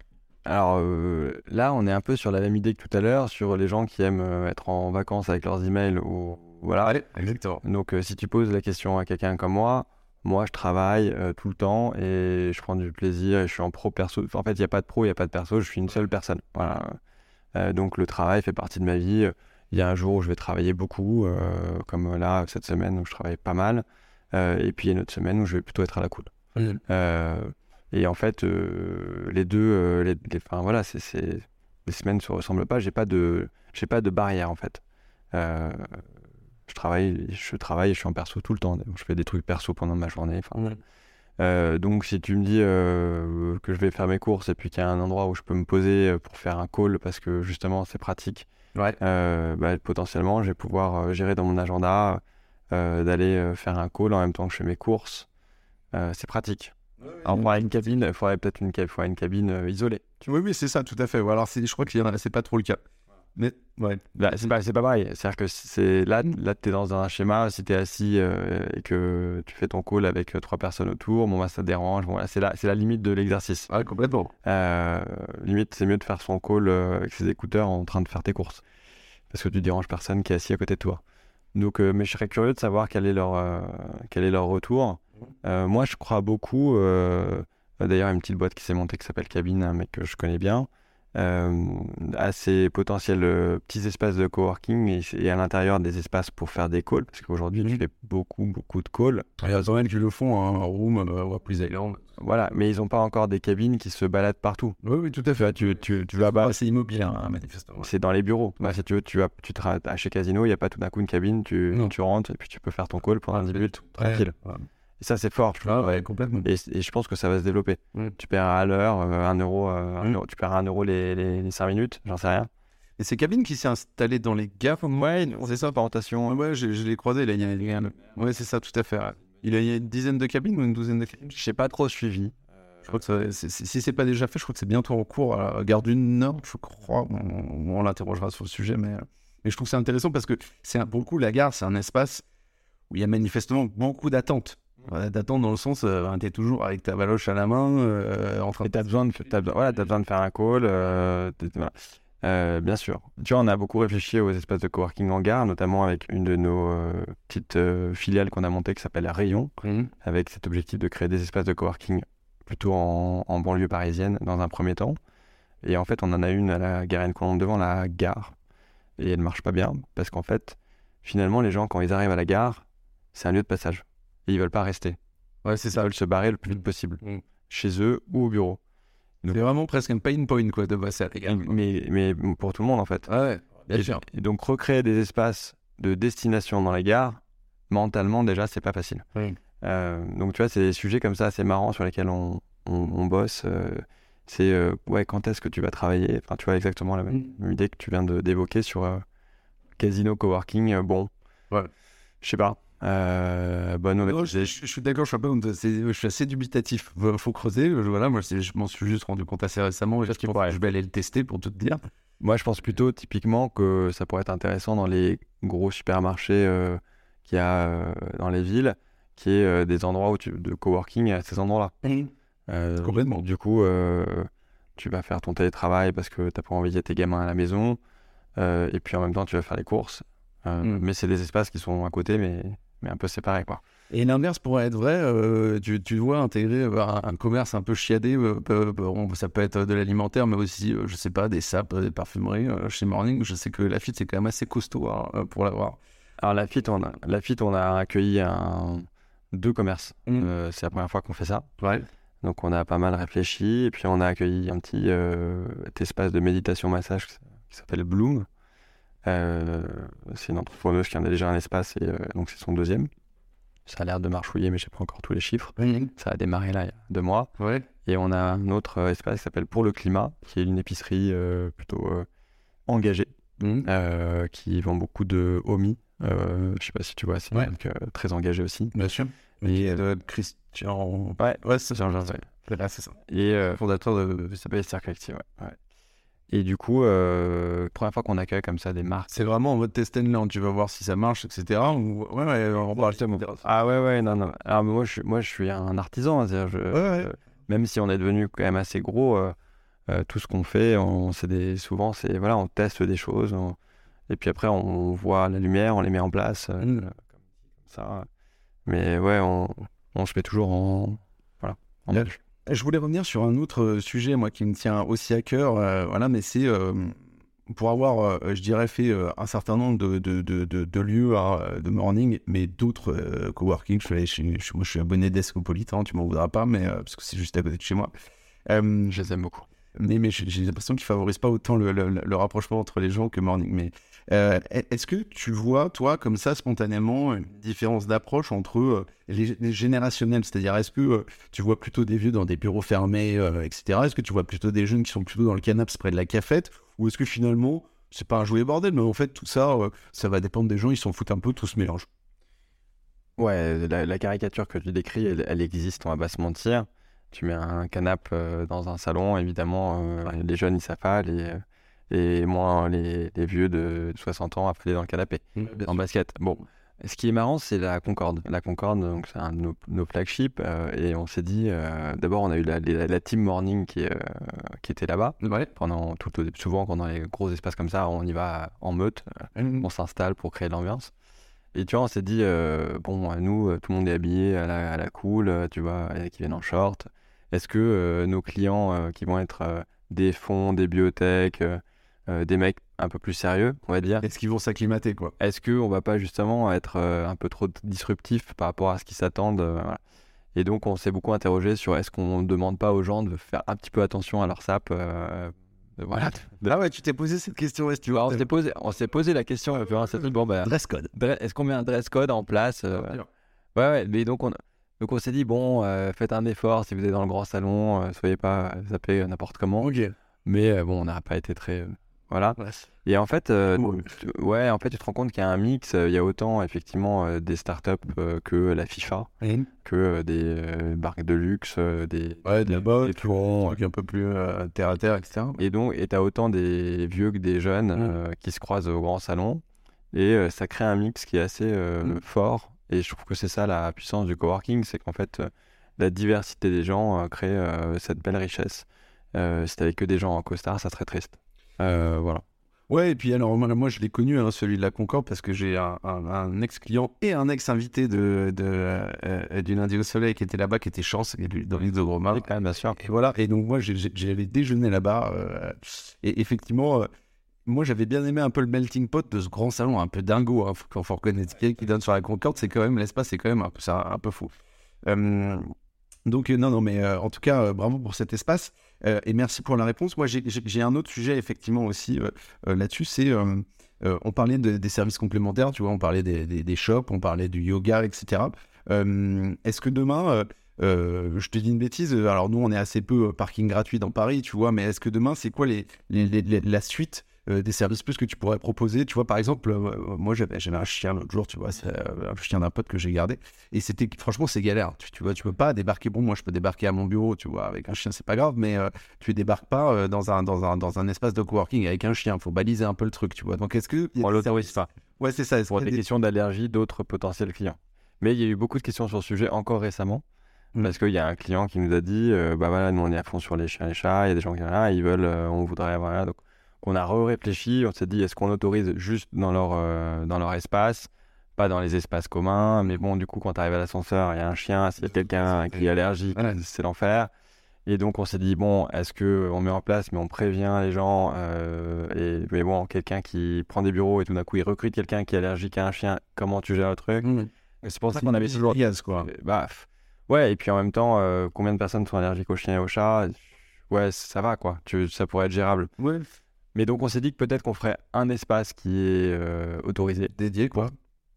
Alors euh, là, on est un peu sur la même idée que tout à l'heure, sur les gens qui aiment euh, être en vacances avec leurs emails ou voilà. Allez, exactement. Donc si tu poses la question à quelqu'un comme moi, moi, je travaille euh, tout le temps et je prends du plaisir et je suis en pro perso. En fait, il n'y a pas de pro, il n'y a pas de perso, je suis une seule personne. Voilà. Euh, donc, le travail fait partie de ma vie. Il y a un jour où je vais travailler beaucoup, euh, comme là, cette semaine où je travaille pas mal. et puis, il y a une autre semaine où je vais plutôt être à la cool. Et en fait, les deux, les, les- enfin voilà, c'est, c'est- les semaines se ressemblent pas. J'ai pas de, j'ai pas de barrière en fait. Je travaille, je travaille, je suis en perso tout le temps. Je fais des trucs perso pendant ma journée. Enfin, Ouais. euh, donc si tu me dis euh, que je vais faire mes courses et puis qu'il y a un endroit où je peux me poser euh, pour faire un call parce que justement c'est pratique, Ouais. euh, bah, potentiellement je vais pouvoir gérer dans mon agenda euh, d'aller faire un call en même temps que je fais mes courses. Euh, c'est pratique. Alors, il faudrait une cabine, il faudrait peut-être une, cabine isolée. Oui, oui, c'est ça, tout à fait. Ou alors, je crois que c'est pas trop le cas. Mais, ouais. C'est pas, c'est pas pareil. C'est-à-dire que c'est là, là tu es dans un schéma, si tu es assis euh, et que tu fais ton call avec euh, trois personnes autour, bon, bah, ça te dérange. Bon, c'est la, c'est la limite de l'exercice. Complètement. Euh, limite, c'est mieux de faire son call avec ses écouteurs en train de faire tes courses. Parce que tu déranges personne qui est assis à côté de toi. Donc, euh, mais je serais curieux de savoir quel est leur, quel est leur retour. Euh, moi, je crois beaucoup. D'ailleurs, il y a une petite boîte qui s'est montée qui s'appelle Cabine, un mec que je connais bien. Euh, à ces potentiels euh, petits espaces de coworking et, et à l'intérieur des espaces pour faire des calls. Parce qu'aujourd'hui, tu Mhm. fais beaucoup, beaucoup de calls. Il y a qui le font en room euh, ou à Please Island. Voilà, mais ils n'ont pas encore des cabines qui se baladent partout. Oui, oui, tout à fait. Tu, tu, tu vas bas, c'est immobilier, hein, manifestement. C'est dans les bureaux. Bah, si tu veux, tu vas, tu te à chez Casino, il n'y a pas tout d'un coup une cabine, tu, rentres et puis tu peux faire ton call pendant 10 minutes, Ouais. tranquille. Ça, c'est fort. Ah, ouais, complètement. Et, et je pense que ça va se développer. Mm. Tu perds à l'heure, euh, un euro, euh, un Mm. euro- tu perds un euro les, les, les 5 minutes, j'en sais rien. Et c'est Cabine qui s'est installé dans les gares. Ouais, c'est ça, parentation. Ouais, ouais, je, je l'ai croisé. Là, il y a, il y a- ouais, c'est ça, tout à fait. Il y a, une dizaine de cabines ou une douzaine de cabines? Je sais pas trop suivi. Je crois que ça- si c'est pas déjà fait, je crois que c'est bientôt en cours à la Gare du Nord, je crois. On, on l'interrogera sur le sujet, mais, mais je trouve que c'est intéressant parce que c'est un- pour le coup, la gare, c'est un espace où il y a manifestement beaucoup d'attentes. Ouais, D'attentes dans le sens, euh, tu es toujours avec ta baloche à la main, euh, en train Et t'as besoin de, t'as, besoin- voilà, de faire un call, euh, t'es- voilà. Euh, bien sûr. Tu vois, on a beaucoup réfléchi aux espaces de coworking en gare, notamment avec une de nos euh, petites filiales qu'on a montées qui s'appelle Rayon, Mhm. avec cet objectif de créer des espaces de coworking plutôt en, en banlieue parisienne dans un premier temps. Et en fait, on en a une à la Garenne Colombe devant la gare. Et elle marche pas bien parce qu'en fait, finalement, les gens, quand ils arrivent à la gare, c'est un lieu de passage. Et ils veulent pas rester. Ouais, c'est Ils ça. veulent se barrer le plus vite possible. Mm. Chez eux ou au bureau. C'est vraiment presque un pain point, quoi, de passer à la gare. Mais, mais pour tout le monde, en fait. Ah ouais, bien Et, sûr. et donc, recréer des espaces de destination dans les gares, mentalement, déjà, c'est pas facile. Oui. Euh, donc, tu vois, c'est des sujets comme ça assez marrants sur lesquels on, on, on bosse. euh, c'est, euh, ouais, quand est-ce que tu vas travailler? Enfin, tu vois, exactement la même, Mm. idée que tu viens d'évoquer sur Casino Coworking. bon, Ouais. je sais pas. Euh, ou Non, mauvaise je, je- je suis d'accord, je suis, je assez dubitatif. Faut, faut creuser. je- Voilà, moi, je m'en suis juste rendu compte assez récemment. Et je, vais aller le tester pour tout te dire. Moi, je pense plutôt typiquement que ça pourrait être intéressant dans les gros supermarchés euh, qu'il y a euh, dans les villes, qui est euh, des endroits où tu, de coworking à ces endroits-là. Euh, Complètement. Du coup, euh, tu vas faire ton télétravail parce que tu n'as pas envoyé tes gamins à la maison, euh, et puis en même temps, tu vas faire les courses. Euh, Mm. Mais c'est des espaces qui sont à côté, mais, mais un peu séparés. Quoi. Et l'inverse pourrait être vrai. euh, tu, tu dois intégrer euh, un, un commerce un peu chiadé. euh, peu- peu- on- ça peut être de l'alimentaire, mais aussi, euh, je sais pas, des sapes, des parfumeries. chez Morning, je sais que la fit c'est quand même assez costaud hein, pour l'avoir. Alors, la FIT, on a, on a accueilli un, deux commerces. Mm. Euh, c'est la première fois qu'on fait ça. Ouais. Donc on a pas mal réfléchi et puis on a accueilli un petit petit espace de méditation massage qui s'appelle Bloom. Euh, c'est une entrepreneuse qui en a déjà un espace et euh, donc c'est son deuxième. Ça a l'air de marchouiller mais je sais pas encore tous les chiffres. Ça a démarré là il y a deux mois. Ouais. Et on a un autre euh, espace qui s'appelle Pour le climat qui est une épicerie euh, plutôt euh, engagée euh, qui vend beaucoup de homi. Euh, je sais pas si tu vois, c'est Ouais. donc, euh, très engagé aussi. Bien sûr. Et, de Christian. Ouais, Ouais, c'est Jean- ouais. C'est ça. Et euh, Fondateur de. Ça s'appelle Circle Active, ouais. Et du coup, euh, première fois qu'on accueille comme ça des marques. C'est vraiment en mode test and learn. Tu vas voir si ça marche, etc. Ou... Ouais, ouais, on parle Ah ouais, ouais, non, non. Alors moi, je, suis- moi, je suis un artisan. hein, c'est-à-dire, je- Ouais, ouais. euh, même si on est devenu quand même assez gros, euh, euh, tout ce qu'on fait, on, c'est des, souvent, c'est voilà, on teste des choses. on- et puis après, on voit la lumière, on les met en place. euh, Mm. comme ça. Mais ouais, on, on se met toujours en. Voilà. En. Je voulais revenir sur un autre sujet, moi, qui me tient aussi à cœur, euh, voilà, mais c'est euh, pour avoir, je dirais, fait un certain nombre de, de, de, de lieux hein, de morning, mais d'autres coworking, je, je, moi je suis abonné d'Escopolitan, tu m'en voudras pas, mais parce que c'est juste à côté de chez moi. je les aime beaucoup mais, mais j'ai l'impression qu'ils favorisent pas autant le, le, rapprochement entre les gens que Morning. Mais euh, est-ce que tu vois, toi, comme ça, spontanément, une différence d'approche entre euh, les, générationnels? C'est-à-dire, est-ce que euh, tu vois plutôt des vieux dans des bureaux fermés, etc. Est-ce que tu vois plutôt des jeunes qui sont plutôt dans le canapé près de la cafette? Ou est-ce que finalement, c'est pas un jouet bordel, mais en fait, tout ça, ça va dépendre des gens, ils s'en foutent un peu, tout se mélange. Ouais, la, caricature que tu décris, elle, elle existe, on va pas se mentir. Tu mets un canapé dans un salon, évidemment, les jeunes, ils savent pas, les, et moins les, vieux de 60 ans à dans le canapé, mmh, en basket. Bon, ce qui est marrant, c'est la Concorde. La Concorde, donc c'est un de nos, flagships, et on s'est dit, d'abord, on a eu la, team morning qui, qui était là-bas. Pendant tout, souvent, quand dans les gros espaces comme ça, on y va en meute, mmh. on s'installe pour créer de l'ambiance. Et tu vois, on s'est dit, bon, nous, tout le monde est habillé à la, à la cool, tu vois, qui viennent en short. Est-ce que euh, nos clients euh, qui vont être euh, des fonds, des biotech, des mecs un peu plus sérieux, on va dire. Est-ce qu'ils vont s'acclimater, quoi? Est-ce qu'on va pas justement être un peu trop disruptif par rapport à ce qu'ils s'attendent Et donc, on s'est beaucoup interrogé sur est-ce qu'on ne demande pas aux gens de faire un petit peu attention à leur SAP voilà. Ah ouais, tu t'es posé cette question, tu vois. On s'est posé, on s'est posé la question. bon, ben, dress code. Est-ce qu'on met un dress code en place Ouais, ouais. Mais donc, on, donc on s'est dit, bon, euh, faites un effort si vous êtes dans le grand salon, euh, soyez pas euh, zappé n'importe comment. Mais bon, on n'a pas été très. Voilà. Et en fait, ouais, en fait, tu te rends compte qu'il y a un mix. Il y a autant effectivement des startups que la FIFA, que des marques de luxe, des. Ouais, de la botte, des trucs un peu plus terre à terre, etc. Et donc, et as autant des vieux que des jeunes qui se croisent au grand salon. Et ça crée un mix qui est assez mm. fort et je trouve que c'est ça la puissance du coworking, c'est qu'en fait, euh, la diversité des gens euh, crée euh, cette belle richesse. Euh, si avec que des gens en costard, ça serait triste. Voilà. Ouais, et puis alors moi, je l'ai connu, hein, celui de la Concorde, parce que j'ai un, ex-client et un ex-invité de, de, du lundi au soleil qui était là-bas, qui était Chance, dans l'île de Gromard. même, bien sûr. Et voilà, et donc moi j'allais déjeuner là-bas, et effectivement moi, j'avais bien aimé un peu le melting pot de ce grand salon, un peu dingo. Hein, faut, faut reconnaître qui donne sur la Concorde, c'est quand même l'espace, c'est quand même un peu, un, peu fou. Euh, donc euh, non, non, mais euh, en tout cas, bravo pour cet espace et merci pour la réponse. Moi, j'ai un autre sujet effectivement aussi là-dessus, c'est on parlait des services complémentaires, tu vois, on parlait des, des, shops, on parlait du yoga, etc. Est-ce que demain je te dis une bêtise, alors nous on est assez peu parking gratuit dans Paris, tu vois, mais est-ce que demain c'est quoi les, la suite euh, des services plus que tu pourrais proposer. Tu vois, par exemple, euh, moi j'avais, un chien l'autre jour, tu vois, c'est euh, un chien d'un pote que j'ai gardé. Et c'était, franchement, c'est galère. Tu, tu, vois, tu peux pas débarquer. Bon, moi je peux débarquer à mon bureau, tu vois, avec un chien, c'est pas grave, mais tu débarques pas dans, un, dans, un, dans un espace de coworking avec un chien. Faut baliser un peu le truc, tu vois. Donc est-ce que. On l'autorise pas. Ouais, c'est ça. Pour des, des questions d'allergie d'autres potentiels clients. Mais il y a eu beaucoup de questions sur le sujet encore récemment. Mm. Parce qu'il y a un client qui nous a dit, bah voilà, nous on est à fond sur les chiens et les chats, il y a des gens qui sont là, ils veulent, on voudrait, voilà. Donc on a réfléchi, on s'est dit est-ce qu'on autorise juste dans leur, euh, dans leur espace, pas dans les espaces communs, mais bon, du coup, quand tu arrives à l'ascenseur, il y a un chien, s'il y a quelqu'un qui est allergique, c'est l'enfer. Et donc, on s'est dit bon, est-ce qu'on met en place, mais on prévient les gens, euh, et mais bon, quelqu'un qui prend des bureaux et tout d'un coup, il recrute quelqu'un qui est allergique à un chien, comment tu gères le truc? Mmh. C'est pour ça qu'on avait toujours. quoi. Bah, ouais, et puis en même temps, euh, combien de personnes sont allergiques aux chiens et aux chats? Ouais, ça va, quoi. Tu, ça pourrait être gérable. Ouais. Mais donc on s'est dit que peut-être qu'on ferait un espace qui est euh, autorisé. Dédié quoi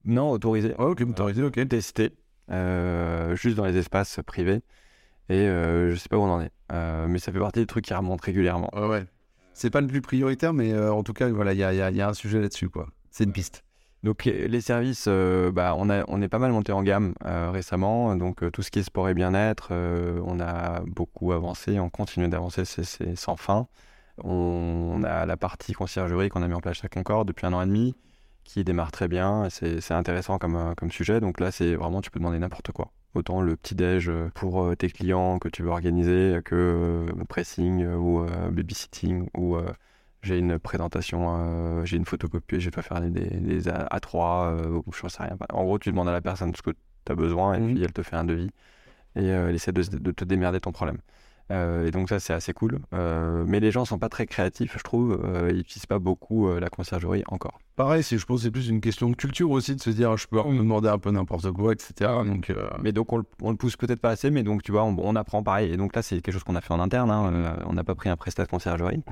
Non, autorisé. Oh, ok, autorisé, ok. Testé, euh, juste dans les espaces privés. Et euh, je sais pas où on en est. mais ça fait partie des trucs qui remontent régulièrement. Ouais, ouais. C'est pas le plus prioritaire, mais en tout cas, voilà, il y a, y a, un sujet là-dessus, quoi. C'est une piste. Donc les services, bah, on, a, on est pas mal monté en gamme récemment. Donc tout ce qui est sport et bien-être, on a beaucoup avancé, on continue d'avancer, c'est sans fin. On a la partie conciergerie qu'on a mis en place à Concorde depuis un an et demi, qui démarre très bien. C'est intéressant comme, euh, comme sujet. Donc là, c'est vraiment, tu peux demander n'importe quoi. Autant le petit-déj pour euh, tes clients que tu veux organiser, que euh, pressing ou babysitting, ou j'ai une présentation, j'ai une photocopie, je dois faire des, des A3, ou je sais rien. En gros, tu demandes à la personne ce que tu as besoin et mmh puis elle te fait un devis et elle essaie de, de te démerder ton problème. Euh, et donc ça, c'est assez cool. Euh, mais les gens sont pas très créatifs, je trouve. Euh, ils n'utilisent pas beaucoup la conciergerie encore. Pareil, je pense que c'est plus une question de culture aussi, de se dire je peux me demander un peu n'importe quoi, etc. Donc, Mais donc on, le pousse peut-être pas assez, mais donc tu vois, on, apprend pareil. Et donc là, c'est quelque chose qu'on a fait en interne. Hein. On n'a pas pris un prestat de conciergerie.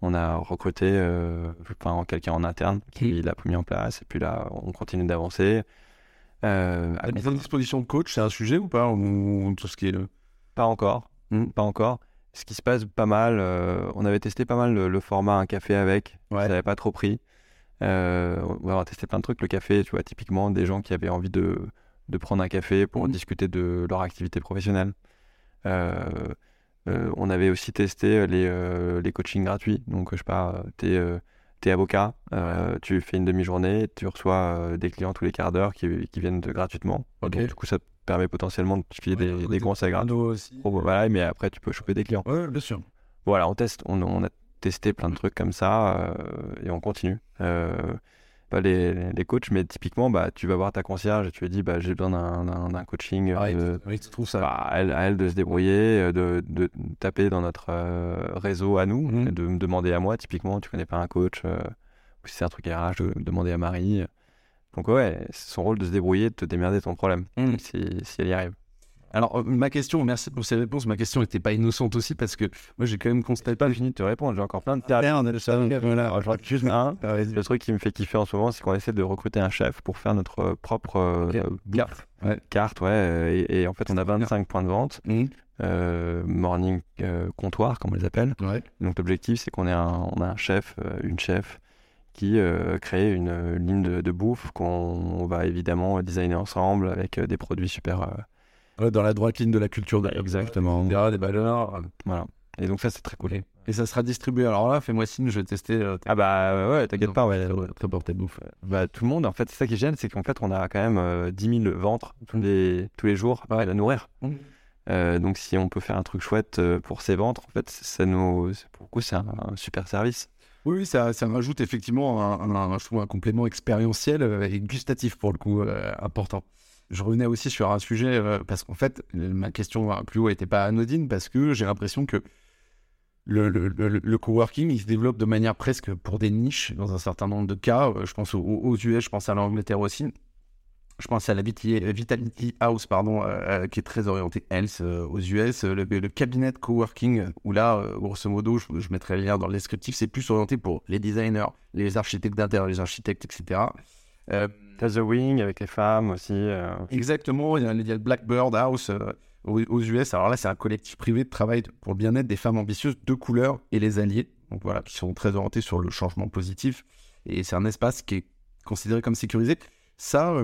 On a recruté enfin, quelqu'un en interne qui l'a mis en place. Et puis là, on continue d'avancer. Euh, la mise disposition de coach, c'est un sujet ou pas ou, tout ce qui est le... Pas encore. Hmm, pas encore. Ce qui se passe pas mal, euh, on avait testé pas mal le, format un café avec, ouais. ça n'avait pas trop pris. Euh, on a testé plein de trucs. Le café, tu vois, typiquement des gens qui avaient envie de, de prendre un café pour hmm. discuter de leur activité professionnelle. Euh, on avait aussi testé les, les coachings gratuits. Donc, je sais pas, tu es, avocat, tu fais une demi-journée, tu reçois des clients tous les quarts d'heure qui, qui, viennent gratuitement. du coup, ça permet potentiellement de filer des, des conseils gratuits. Oh, voilà, mais après, tu peux choper des clients. Oui, bien sûr. Voilà, on teste. On, on, a testé plein de trucs comme ça euh, et on continue. Euh, pas les, les, coachs, mais typiquement, bah, tu vas voir ta concierge et tu lui dis bah, j'ai besoin d'un coaching. Ah, euh, oui, tu trouves ça. Bah, à, elle, elle, de se débrouiller, de, de taper dans notre réseau à nous, mmh. de me demander à moi. Typiquement, tu connais pas un coach, ou si c'est un truc RH, de demander à Marie. Donc ouais, c'est son rôle de se débrouiller, de te démerder ton problème, mmh. si, si, elle y arrive. Alors euh, ma question, merci pour ces réponses, ma question n'était pas innocente aussi parce que moi j'ai quand même constaté... pas fini de te répondre, j'ai encore plein de terrains. Merde, juste un. <laughs> Le truc qui me fait kiffer en ce moment, c'est qu'on essaie de recruter un chef pour faire notre euh, propre euh, carte. Ouais. Carte, ouais. Et, en fait, on a 25 points de vente. Mmh. morning comptoir, comme on les appelle. Ouais. Donc l'objectif, c'est qu'on ait un, on a un chef, une chef qui euh, crée une, ligne de, bouffe qu'on va évidemment designer ensemble avec euh, des produits super. Euh, dans la droite ligne de la culture de Exactement. Des, des valeurs. Voilà. Et donc ça, c'est très cool. Et ça sera distribué. Alors là, fais-moi signe, je vais tester. ah bah ouais, t'inquiète pas, ouais. Très porté bouffe. Bah, tout le monde, en fait, c'est ça qui gêne, c'est qu'en fait, on a quand même 10 000 ventres tous les, tous les jours à la nourrir. Mmh. donc si on peut faire un truc chouette pour ces ventres, en fait, ça nous, pour le coup, c'est un, super service. Oui, ça, m'ajoute effectivement un, un, complément expérientiel euh, et gustatif pour le coup euh, important. Je revenais aussi sur un sujet euh, parce qu'en fait, ma question plus haut n'était pas anodine parce que j'ai l'impression que le, coworking, il se développe de manière presque pour des niches dans un certain nombre de cas. Je pense aux US, je pense à l'Angleterre aussi je pense à la Vitality House, pardon, euh, euh, qui est très orientée health euh, aux US, le, cabinet coworking, où là, grosso modo, je, mettrai le lien dans le descriptif, c'est plus orienté pour les designers, les architectes d'intérieur, les architectes, etc. The Wing avec les femmes aussi. Exactement, il y, a, le Blackbird House aux, US. Alors là, c'est un collectif privé de travail pour le bien-être des femmes ambitieuses de couleur et les alliés, donc voilà, qui sont très orientés sur le changement positif. Et c'est un espace qui est considéré comme sécurisé. Ça,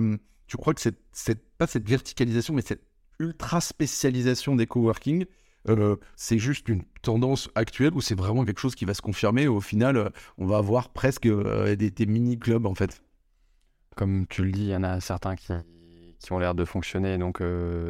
tu crois que c'est pas cette verticalisation, mais cette ultra spécialisation des coworking, euh, c'est juste une tendance actuelle ou c'est vraiment quelque chose qui va se confirmer au final, euh, on va avoir presque euh, des, mini-clubs en fait? Comme tu le dis, il y en a certains qui, qui ont l'air de fonctionner, donc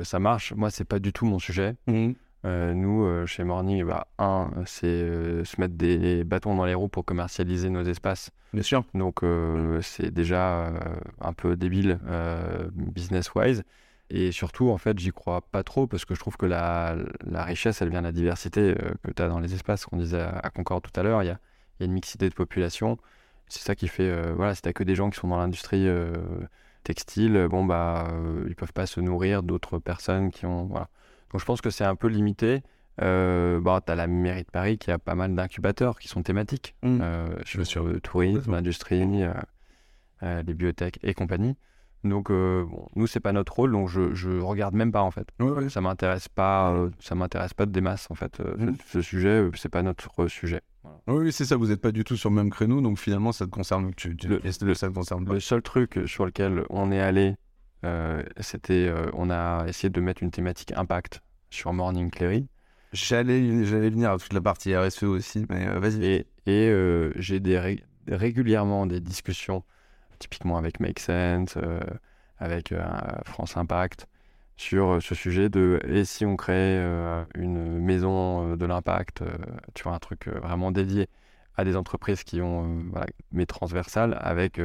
ça marche. Moi, c'est pas du tout mon sujet. Mmh. Nous, chez Morning, bah, un, c'est se mettre des bâtons dans les roues pour commercialiser nos espaces. Bien sûr. Donc euh, c'est déjà euh, un peu débile euh, business-wise. Et surtout, en fait, j'y crois pas trop parce que je trouve que la, la richesse, elle vient de la diversité que tu as dans les espaces. Qu'on disait à, Concorde tout à l'heure, il y a, y a, une mixité de population. C'est ça qui fait, voilà, si t'as que des gens qui sont dans l'industrie textile, bon, bah, ils peuvent pas se nourrir d'autres personnes qui ont, voilà. Donc je pense que c'est un peu limité. Euh, bah, tu as la mairie de Paris qui a pas mal d'incubateurs qui sont thématiques mmh. euh, sur, le tourisme, l'industrie, euh, euh, les biotech et compagnie. Donc, bon, nous, c'est pas notre rôle, donc je, je regarde même pas en fait. Ça m'intéresse pas, ça m'intéresse pas de masses en fait. Mmh. Ce, sujet, c'est pas notre sujet. Oui, c'est ça. Vous n'êtes pas du tout sur le même créneau, donc finalement, ça te concerne. Tu, le, ça te concerne le seul truc sur lequel on est allé, c'était, on a essayé de mettre une thématique impact sur Morning Clary. J'allais, j'allais venir à toute la partie RSE aussi, mais euh, vas-y. Et, et euh, j'ai des régulièrement des discussions, typiquement avec Make Sense, euh, avec France Impact, sur ce sujet de et si on crée une maison de l'impact, tu vois, un truc vraiment dédié à des entreprises qui ont, voilà, mais transversales, avec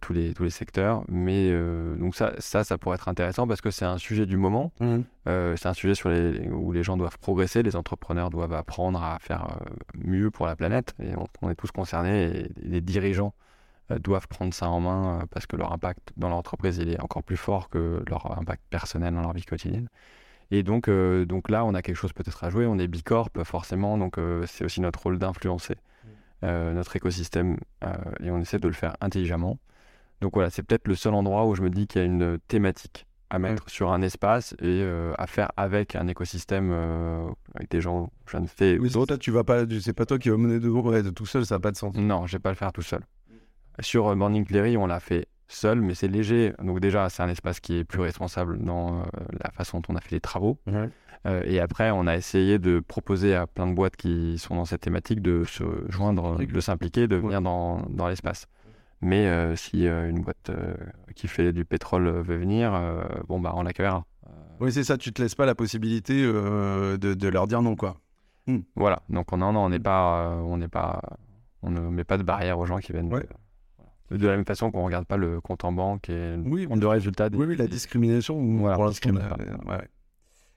tous, les, tous les secteurs. Mais donc ça, ça, ça pourrait être intéressant parce que c'est un sujet du moment. Mmh. c'est un sujet sur les, où les gens doivent progresser, les entrepreneurs doivent apprendre à faire mieux pour la planète. Et on, est tous concernés et les dirigeants doivent prendre ça en main parce que leur impact dans l'entreprise il est encore plus fort que leur impact personnel dans leur vie quotidienne. Et donc, euh, donc là, on a quelque chose peut-être à jouer. On est bicorp, forcément, donc euh, c'est aussi notre rôle d'influencer euh, notre écosystème et on essaie de le faire intelligemment. Donc voilà, c'est peut-être le seul endroit où je me dis qu'il y a une thématique à mettre sur un espace et à faire avec un écosystème avec des gens je ne fais oui, toi tu vas pas c'est pas toi qui vas mener de ouais, tout seul ça n'a pas de sens non je vais pas le faire tout seul sur Morning Cleary on l'a fait seul, mais c'est léger. Donc déjà, c'est un espace qui est plus responsable dans euh, la façon dont on a fait les travaux. Euh, et après, on a essayé de proposer à plein de boîtes qui sont dans cette thématique de se joindre, de s'impliquer, de venir dans, dans l'espace. Mais euh, si une boîte qui fait du pétrole veut venir, bon bah on l'accueillera. Oui, c'est ça. Tu te laisses pas la possibilité de, de, leur dire non, quoi. Hmm. Voilà. Donc on on n'est pas, on n'est pas, on ne met pas de barrière aux gens qui viennent. De la même façon qu'on ne regarde pas le compte en banque et oui, le résultat. Oui, oui, la discrimination. Voilà, pour ouais.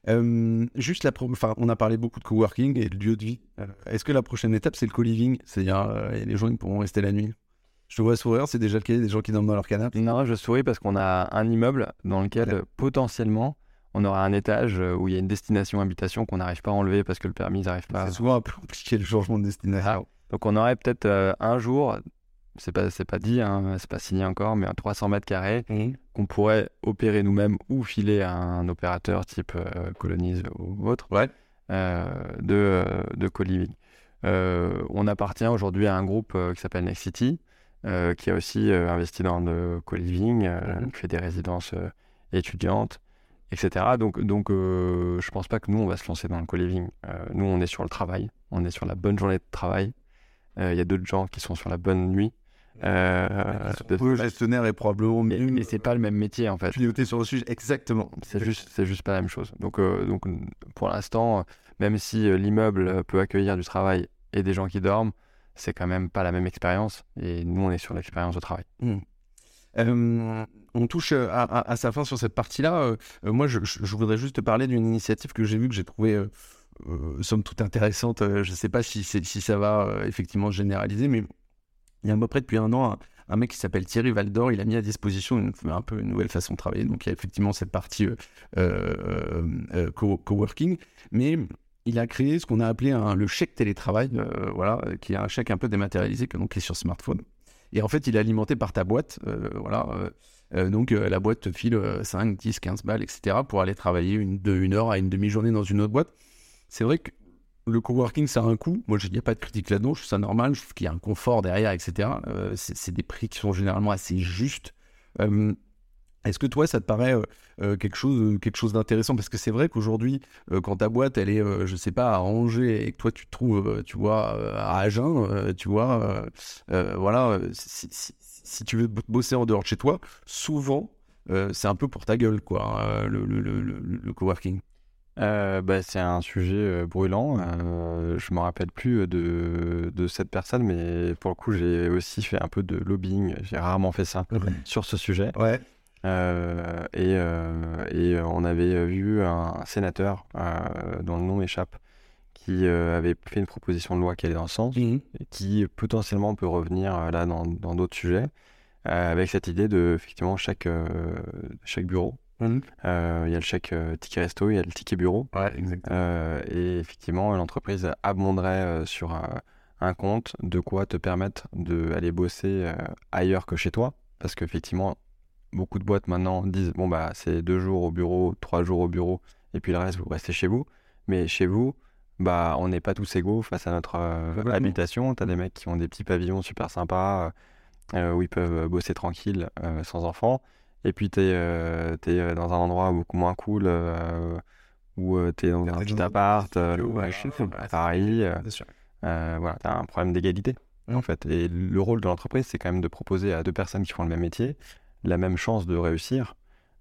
Euh, juste la enfin, on a parlé beaucoup de coworking et de lieu de vie. Euh, est-ce que la prochaine étape c'est le co-living? C'est-à-dire euh, les gens qui pourront rester la nuit Je te vois sourire, c'est déjà le cas des gens qui dorment dans leur canapé Non, je souris parce qu'on a un immeuble dans lequel potentiellement on aura un étage où il y a une destination habitation qu'on n'arrive pas à enlever parce que le permis n'arrive pas. C'est souvent un peu compliqué le changement de destination. Ah, donc on aurait peut-être un jour c'est pas, c'est pas dit, hein, c'est pas signé encore, mais un 300 mètres carrés mmh. qu'on pourrait opérer nous-mêmes ou filer à un opérateur type euh, Colonize ou autre euh, de, euh, de co-living. on appartient aujourd'hui à un groupe qui s'appelle Next City, qui a aussi investi dans le co-living, mmh. qui fait des résidences étudiantes, etc. Donc, donc je pense pas que nous, on va se lancer dans le co-living. nous, on est sur le travail, on est sur la bonne journée de travail. Il y a d'autres gens qui sont sur la bonne nuit. Euh, peu gestionnaire et probablement mieux. Mais c'est pas le même métier en fait. Tu sur le sujet, exactement. C'est juste, c'est juste pas la même chose. Donc, euh, donc pour l'instant, même si euh, l'immeuble peut accueillir du travail et des gens qui dorment, c'est quand même pas la même expérience. Et nous, on est sur l'expérience de travail. Hmm. on touche à, sa fin sur cette partie-là. moi, je, je, voudrais juste te parler d'une initiative que j'ai vue, que j'ai trouvée somme toute intéressante. je ne sais pas si, si ça va effectivement généraliser, mais il y a à peu près depuis un an un, mec qui s'appelle Thierry Valdor, il a mis à disposition une, un peu une nouvelle façon de travailler. Donc il y a effectivement cette partie euh, euh, euh, coworking, mais il a créé ce qu'on a appelé le chèque télétravail, voilà, qui est un chèque un peu dématérialisé que, donc, qui est sur smartphone. Et en fait, il est alimenté par ta boîte, voilà. donc la boîte te file 5, 10, 15 balles, etc. pour aller travailler une, de une heure à une demi-journée dans une autre boîte. C'est vrai que le coworking, ça a un coût. Moi, il n'y pas de critique là-dedans. Je trouve ça normal. Je trouve qu'il y a un confort derrière, etc. Euh, c'est des prix qui sont généralement assez justes. Euh, est-ce que toi, ça te paraît euh, quelque chose, quelque chose d'intéressant? Parce que c'est vrai qu'aujourd'hui, quand ta boîte, elle est, je sais pas, à Angers et que toi, tu te trouves, tu vois, à Agen, tu vois, voilà, si, tu veux bosser en dehors de chez toi, souvent, c'est un peu pour ta gueule, quoi, hein, le coworking. Euh, bah, c'est un sujet euh, brûlant. Euh, je me rappelle plus de, de, cette personne, mais pour le coup, j'ai aussi fait un peu de lobbying. J'ai rarement fait ça sur ce sujet. Ouais. et, et on avait vu un sénateur dont le nom échappe qui avait fait une proposition de loi qui allait dans ce sens, mmh. et qui potentiellement peut revenir là dans d'autres sujets, avec cette idée de effectivement chaque, chaque bureau Mmh. Euh, il y a le chèque euh, ticket resto, il y a le ticket bureau. Euh, et effectivement, l'entreprise abonderait sur un compte de quoi te permettre d'aller bosser ailleurs que chez toi. Parce qu'effectivement, beaucoup de boîtes maintenant disent bon, bah, c'est deux jours au bureau, trois jours au bureau, et puis le reste, vous restez chez vous. Mais chez vous, bah, on n'est pas tous égaux face à notre habitation. Tu as des mecs qui ont des petits pavillons super sympas où ils peuvent bosser tranquille sans enfants. Et puis, tu es, euh, euh, dans un endroit beaucoup moins cool euh, où tu es dans un petit appart <laughs> à Paris. voilà, tu as un problème d'égalité, en fait. Et le rôle de l'entreprise, c'est quand même de proposer à deux personnes qui font le même métier la même chance de réussir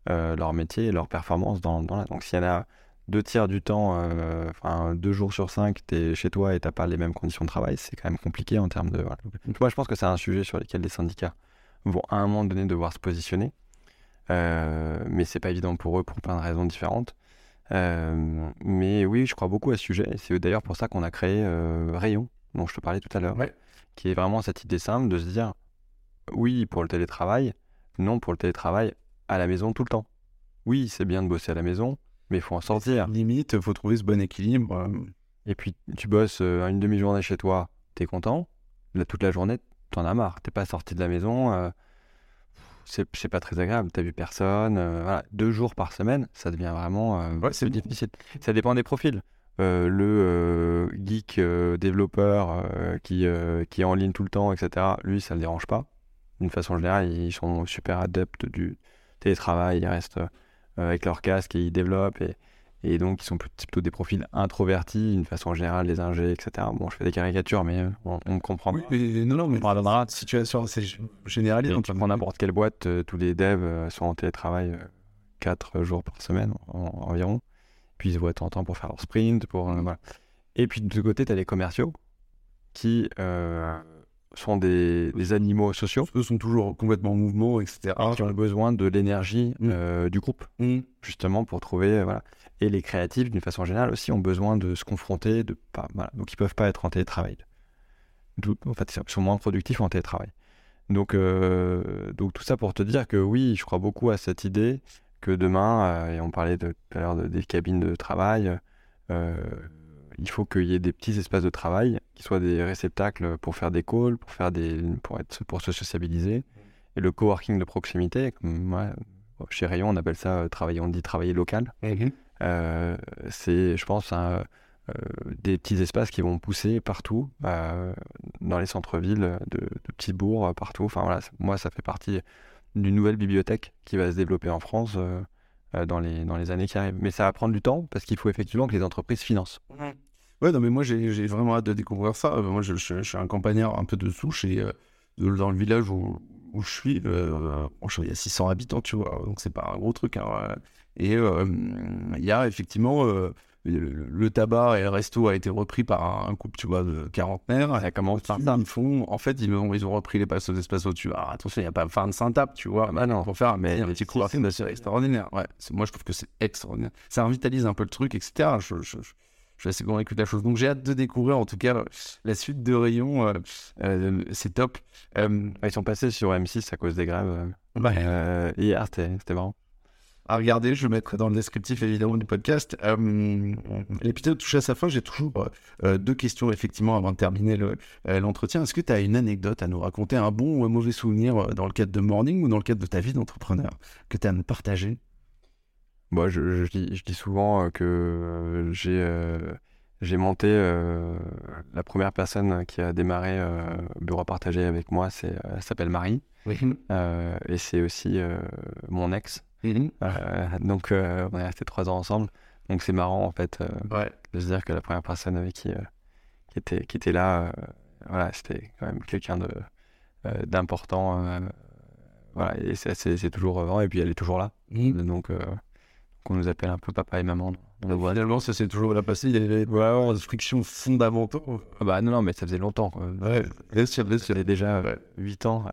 leur métier et leur performance dans, dans la... Donc, s'il y en a deux tiers du temps, enfin deux jours sur cinq, tu es chez toi et tu pas les mêmes conditions de travail, c'est quand même compliqué en termes de. Moi, je pense que c'est un sujet sur lequel les syndicats vont à un moment donné devoir se positionner. Euh, mais c'est pas évident pour eux pour plein de raisons différentes. Euh, mais oui, je crois beaucoup à ce sujet. C'est d'ailleurs pour ça qu'on a créé Rayon, dont je te parlais tout à l'heure, qui est vraiment cette idée simple de se dire oui pour le télétravail, non pour le télétravail à la maison tout le temps. Oui, c'est bien de bosser à la maison, mais il faut en sortir. Limite, il faut trouver ce bon équilibre. Et puis, tu bosses une demi-journée chez toi, t'es content. Là, toute la journée, t'en as marre. T'es pas sorti de la maison. Euh, c'est pas très agréable. T'as vu personne. Euh, voilà. Deux jours par semaine, ça devient vraiment euh, c'est difficile. Ça dépend des profils. le geek développeur qui, qui est en ligne tout le temps, etc., lui, ça le dérange pas. D'une façon générale, ils sont super adeptes du télétravail. Ils restent avec leur casque et ils développent. Et, et donc ils sont plutôt des profils introvertis, d'une façon générale, les ingés, etc. Bon, je fais des caricatures, mais on, me comprend. Oui, non, non, mais on situation assez généralisée. Tu prends n'importe quelle boîte, euh, tous les devs euh, sont en télétravail 4 euh, jours par semaine environ. Puis ils se voient de temps en temps pour faire leur sprint. Pour, voilà. Et puis de l'autre côté, tu as les commerciaux qui sont des, animaux sociaux. Eux sont toujours complètement en mouvement, etc. Qui ont besoin de l'énergie mmh. du groupe, mmh. justement, pour trouver. voilà. Et les créatifs, d'une façon générale aussi, ont besoin de se confronter, de pas, voilà. donc ils peuvent pas être en télétravail. En fait, ils sont moins productifs en télétravail. Donc, euh, donc tout ça pour te dire que oui, je crois beaucoup à cette idée que demain, euh, et on parlait tout à l'heure des cabines de travail, euh, il faut qu'il y ait des petits espaces de travail qui soient des réceptacles pour faire des calls, pour faire des, pour être, pour se sociabiliser. Et le coworking de proximité, comme chez Rayon, on appelle ça travailler, on dit travailler local. Euh, c'est, je pense, euh, des petits espaces qui vont pousser partout, euh, dans les centres-villes, de, petits bourgs, partout. Enfin voilà, moi, ça fait partie d'une nouvelle bibliothèque qui va se développer en France dans, les, dans les années qui arrivent. Mais ça va prendre du temps parce qu'il faut effectivement que les entreprises financent. Ouais, non, mais moi, j'ai vraiment hâte de découvrir ça. Moi, je, suis un campagnard un peu de souche et dans le village où, où je suis, il y a 600 habitants, tu vois, donc c'est pas un gros truc. Hein, et euh, il y a effectivement euh, le, tabac et le resto a été repris par un, couple, tu vois, de quarantenaires. Ça commence par. Ils font, en fait, ils ont, ils ont repris les passes d'espace au-dessus. Alors, attention, il n'y a pas de Saint-Tape, tu vois. Bah non. Pour faire, mais un petit coup, c'est extraordinaire. Ouais, moi, je trouve que c'est extraordinaire. Ça revitalise un peu le truc, etc. Je, je, je, je suis assez convaincu de la chose. Donc, j'ai hâte de découvrir, en tout cas, la suite de Rayon. Euh, c'est top. ils sont passés sur M6 à cause des grèves. Ouais. hier, c'était marrant à regarder. Je le mettrai dans le descriptif évidemment du podcast. Euh, L'épisode touche à sa fin. J'ai toujours euh, deux questions effectivement avant de terminer euh, l'entretien. Est-ce que tu as une anecdote à nous raconter, un bon ou un mauvais souvenir euh, dans le cadre de Morning ou dans le cadre de ta vie d'entrepreneur que tu as à nous partager? Moi, je, dis, je, dis, souvent que j'ai j'ai monté la première personne qui a démarré bureau partagé avec moi. C'est elle s'appelle Marie. Oui. et c'est aussi mon ex Mhm. Euh, donc, euh, on est resté trois ans ensemble. Donc, c'est marrant, en fait, euh, de se dire que la première personne avec qui, qui, était, qui était là, voilà, c'était quand même quelqu'un de d'important. voilà, et c'est toujours vraiment. Et puis, elle est toujours là. Mhm. Donc, on nous appelle un peu papa et maman. Finalement, ça s'est toujours la passé. Il y avait des frictions fondamentales. Ah bah non, non, mais ça faisait longtemps. Quoi. Ouais, bien sûr, bien sûr. déjà 8 ans.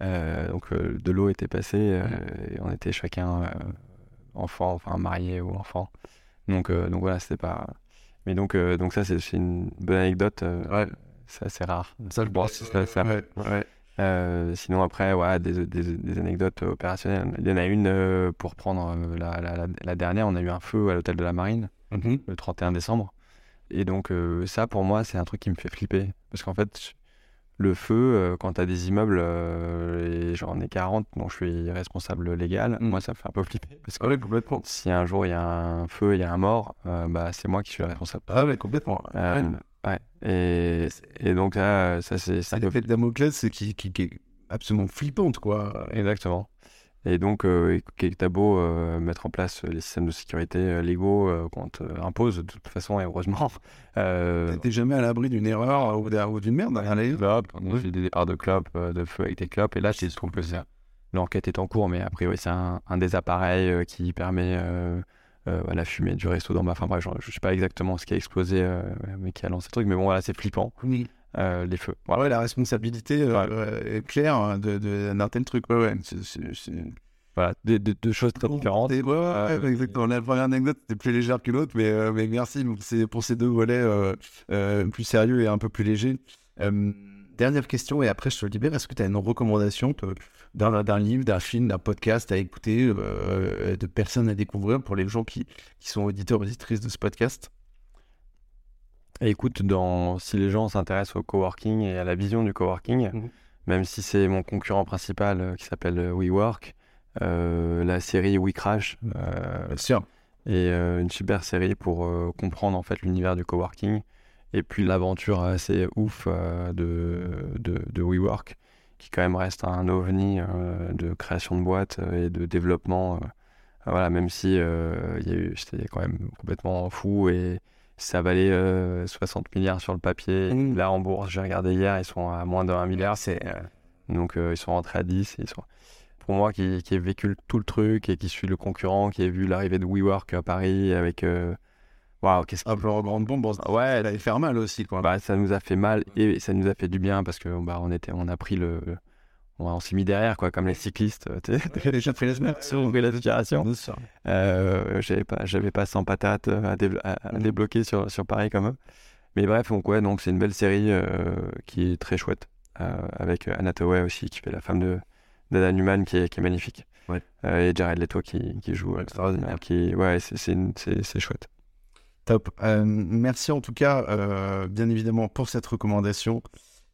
Euh, donc euh, de l'eau était passée euh, mm. et on était chacun enfant, enfin marié ou enfant. Donc, donc voilà, c'était pas. Mais donc, donc ça, c'est une bonne anecdote. Ouais. C'est assez rare. Ça, le boss. Ouais, sinon, après, ouais, des, des, des, anecdotes opérationnelles. Il y en a une, pour prendre la, la, la, dernière, on a eu un feu à l'hôtel de la Marine mm-hmm. le 31 décembre. Et donc, ça, pour moi, c'est un truc qui me fait flipper. Parce qu'en fait, le feu, euh, quand tu as des immeubles, euh, et j'en ai 40, dont je suis responsable légal, mm. moi ça me fait un peu flipper. Parce que ah complètement. si un jour il y a un feu, il y a un mort, euh, bah, c'est moi qui suis le responsable. Ah ouais, complètement. ouais. Et, et, donc là, ça c'est... Ah, L'effet de Damoclès qui, qui, qui, est absolument flippante, quoi. Exactement. Et donc, euh, t'as beau euh, mettre en place les systèmes de sécurité euh, légaux euh, qu'on te impose de toute façon, et heureusement. T'es jamais à l'abri d'une erreur ou d'une merde derrière les oui. J'ai des départs de clopes, de feu avec des clopes, et là, je trouve que l'enquête est en cours, mais a priori, c'est un, des appareils qui permet la fumée du resto d'en bas. Enfin bref, je, ne sais pas exactement ce qui a explosé, mais qui a lancé le truc, mais bon, voilà, c'est flippant. Oui. Euh, les feux. Voilà. Ouais, la responsabilité est claire hein, de, d'un tel truc. Ouais, ouais. C'est, Voilà, deux choses très différentes. ouais, ouais, exactement. La première anecdote était plus légère que l'autre, mais, mais merci c'est pour ces deux volets plus sérieux et un peu plus légers. Dernière question, et après je te libère. Est-ce que tu as une recommandation d'un livre, d'un film, d'un podcast à écouter, euh, de personnes à découvrir pour les gens qui, qui sont auditeurs, auditrices de ce podcast? Écoute, dans, si les gens s'intéressent au coworking et à la vision du coworking, mmh. même si c'est mon concurrent principal euh, qui s'appelle euh, WeWork, la série WeCrash, sûr. et une super série pour comprendre en fait l'univers du coworking et puis l'aventure assez ouf euh, de, de, de, WeWork, qui quand même reste un ovni euh, de création de boîtes euh, et de développement. voilà, même si c'était quand même complètement fou et ça valait 60 milliards sur le papier. Mmh. Là, en bourse, j'ai regardé hier, ils sont à moins de 1 milliard. Donc, ils sont rentrés à 10. ils sont... Pour moi, qui, qui ai vécu tout le truc et qui suis le concurrent, qui ai vu l'arrivée de WeWork à Paris avec Waouh, qu'est-ce Un peu en grande bombe, ouais, elle allait faire mal aussi, quoi. Bah, ça nous a fait mal et ça nous a fait du bien parce que bah, on était, on a pris le, on, s'est mis derrière, quoi, comme les cyclistes. T'as déjà pris l'aspiration. Euh, j'avais pas, j'avais pas 100 patates à, à, débloquer sur, sur Paris comme eux. Mais bref, donc ouais, donc c'est une belle série euh, qui est très chouette euh, avec Anna Tawai aussi qui fait la femme de d'Ada Newman qui est, qui est magnifique. Ouais. et Jared Leto qui, qui joue. Extraordinaire. Qui, ouais, c'est chouette. Top. Euh, merci en tout cas, euh, bien évidemment, pour cette recommandation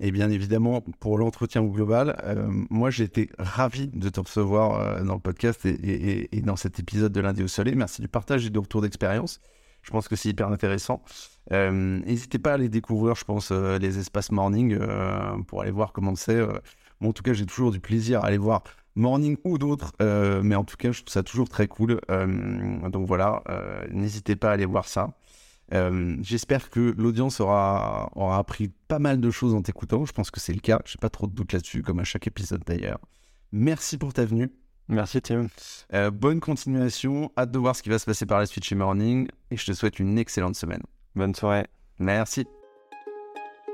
et bien évidemment pour l'entretien global. Euh, moi, j'ai été ravi de te recevoir dans le podcast et, dans cet épisode de lundi au soleil. Merci du partage et du retour d'expérience. Je pense que c'est hyper intéressant. N'hésitez pas à aller découvrir, je pense, les espaces morning pour aller voir comment c'est. Bon, en tout cas, j'ai toujours du plaisir à aller voir Morning ou d'autres, mais en tout cas, je trouve ça toujours très cool. donc voilà, n'hésitez pas à aller voir ça. Euh, j'espère que l'audience aura, aura appris pas mal de choses en t'écoutant. Je pense que c'est le cas. J'ai pas trop de doute là-dessus, comme à chaque épisode d'ailleurs. Merci pour ta venue. Merci Tim. Euh, bonne continuation. Hâte de voir ce qui va se passer par la suite chez Morning. Et je te souhaite une excellente semaine. Bonne soirée. Merci.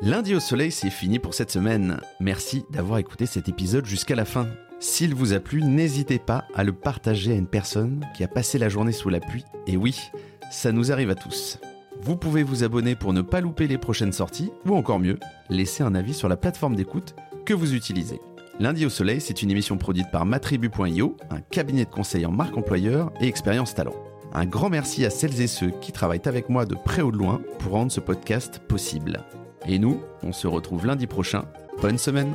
Lundi au soleil, c'est fini pour cette semaine. Merci d'avoir écouté cet épisode jusqu'à la fin. S'il vous a plu, n'hésitez pas à le partager à une personne qui a passé la journée sous la pluie. Et oui, ça nous arrive à tous. Vous pouvez vous abonner pour ne pas louper les prochaines sorties, ou encore mieux, laisser un avis sur la plateforme d'écoute que vous utilisez. Lundi au Soleil, c'est une émission produite par matribu.io, un cabinet de conseil en marque employeur et expérience talent. Un grand merci à celles et ceux qui travaillent avec moi de près ou de loin pour rendre ce podcast possible. Et nous, on se retrouve lundi prochain. Bonne semaine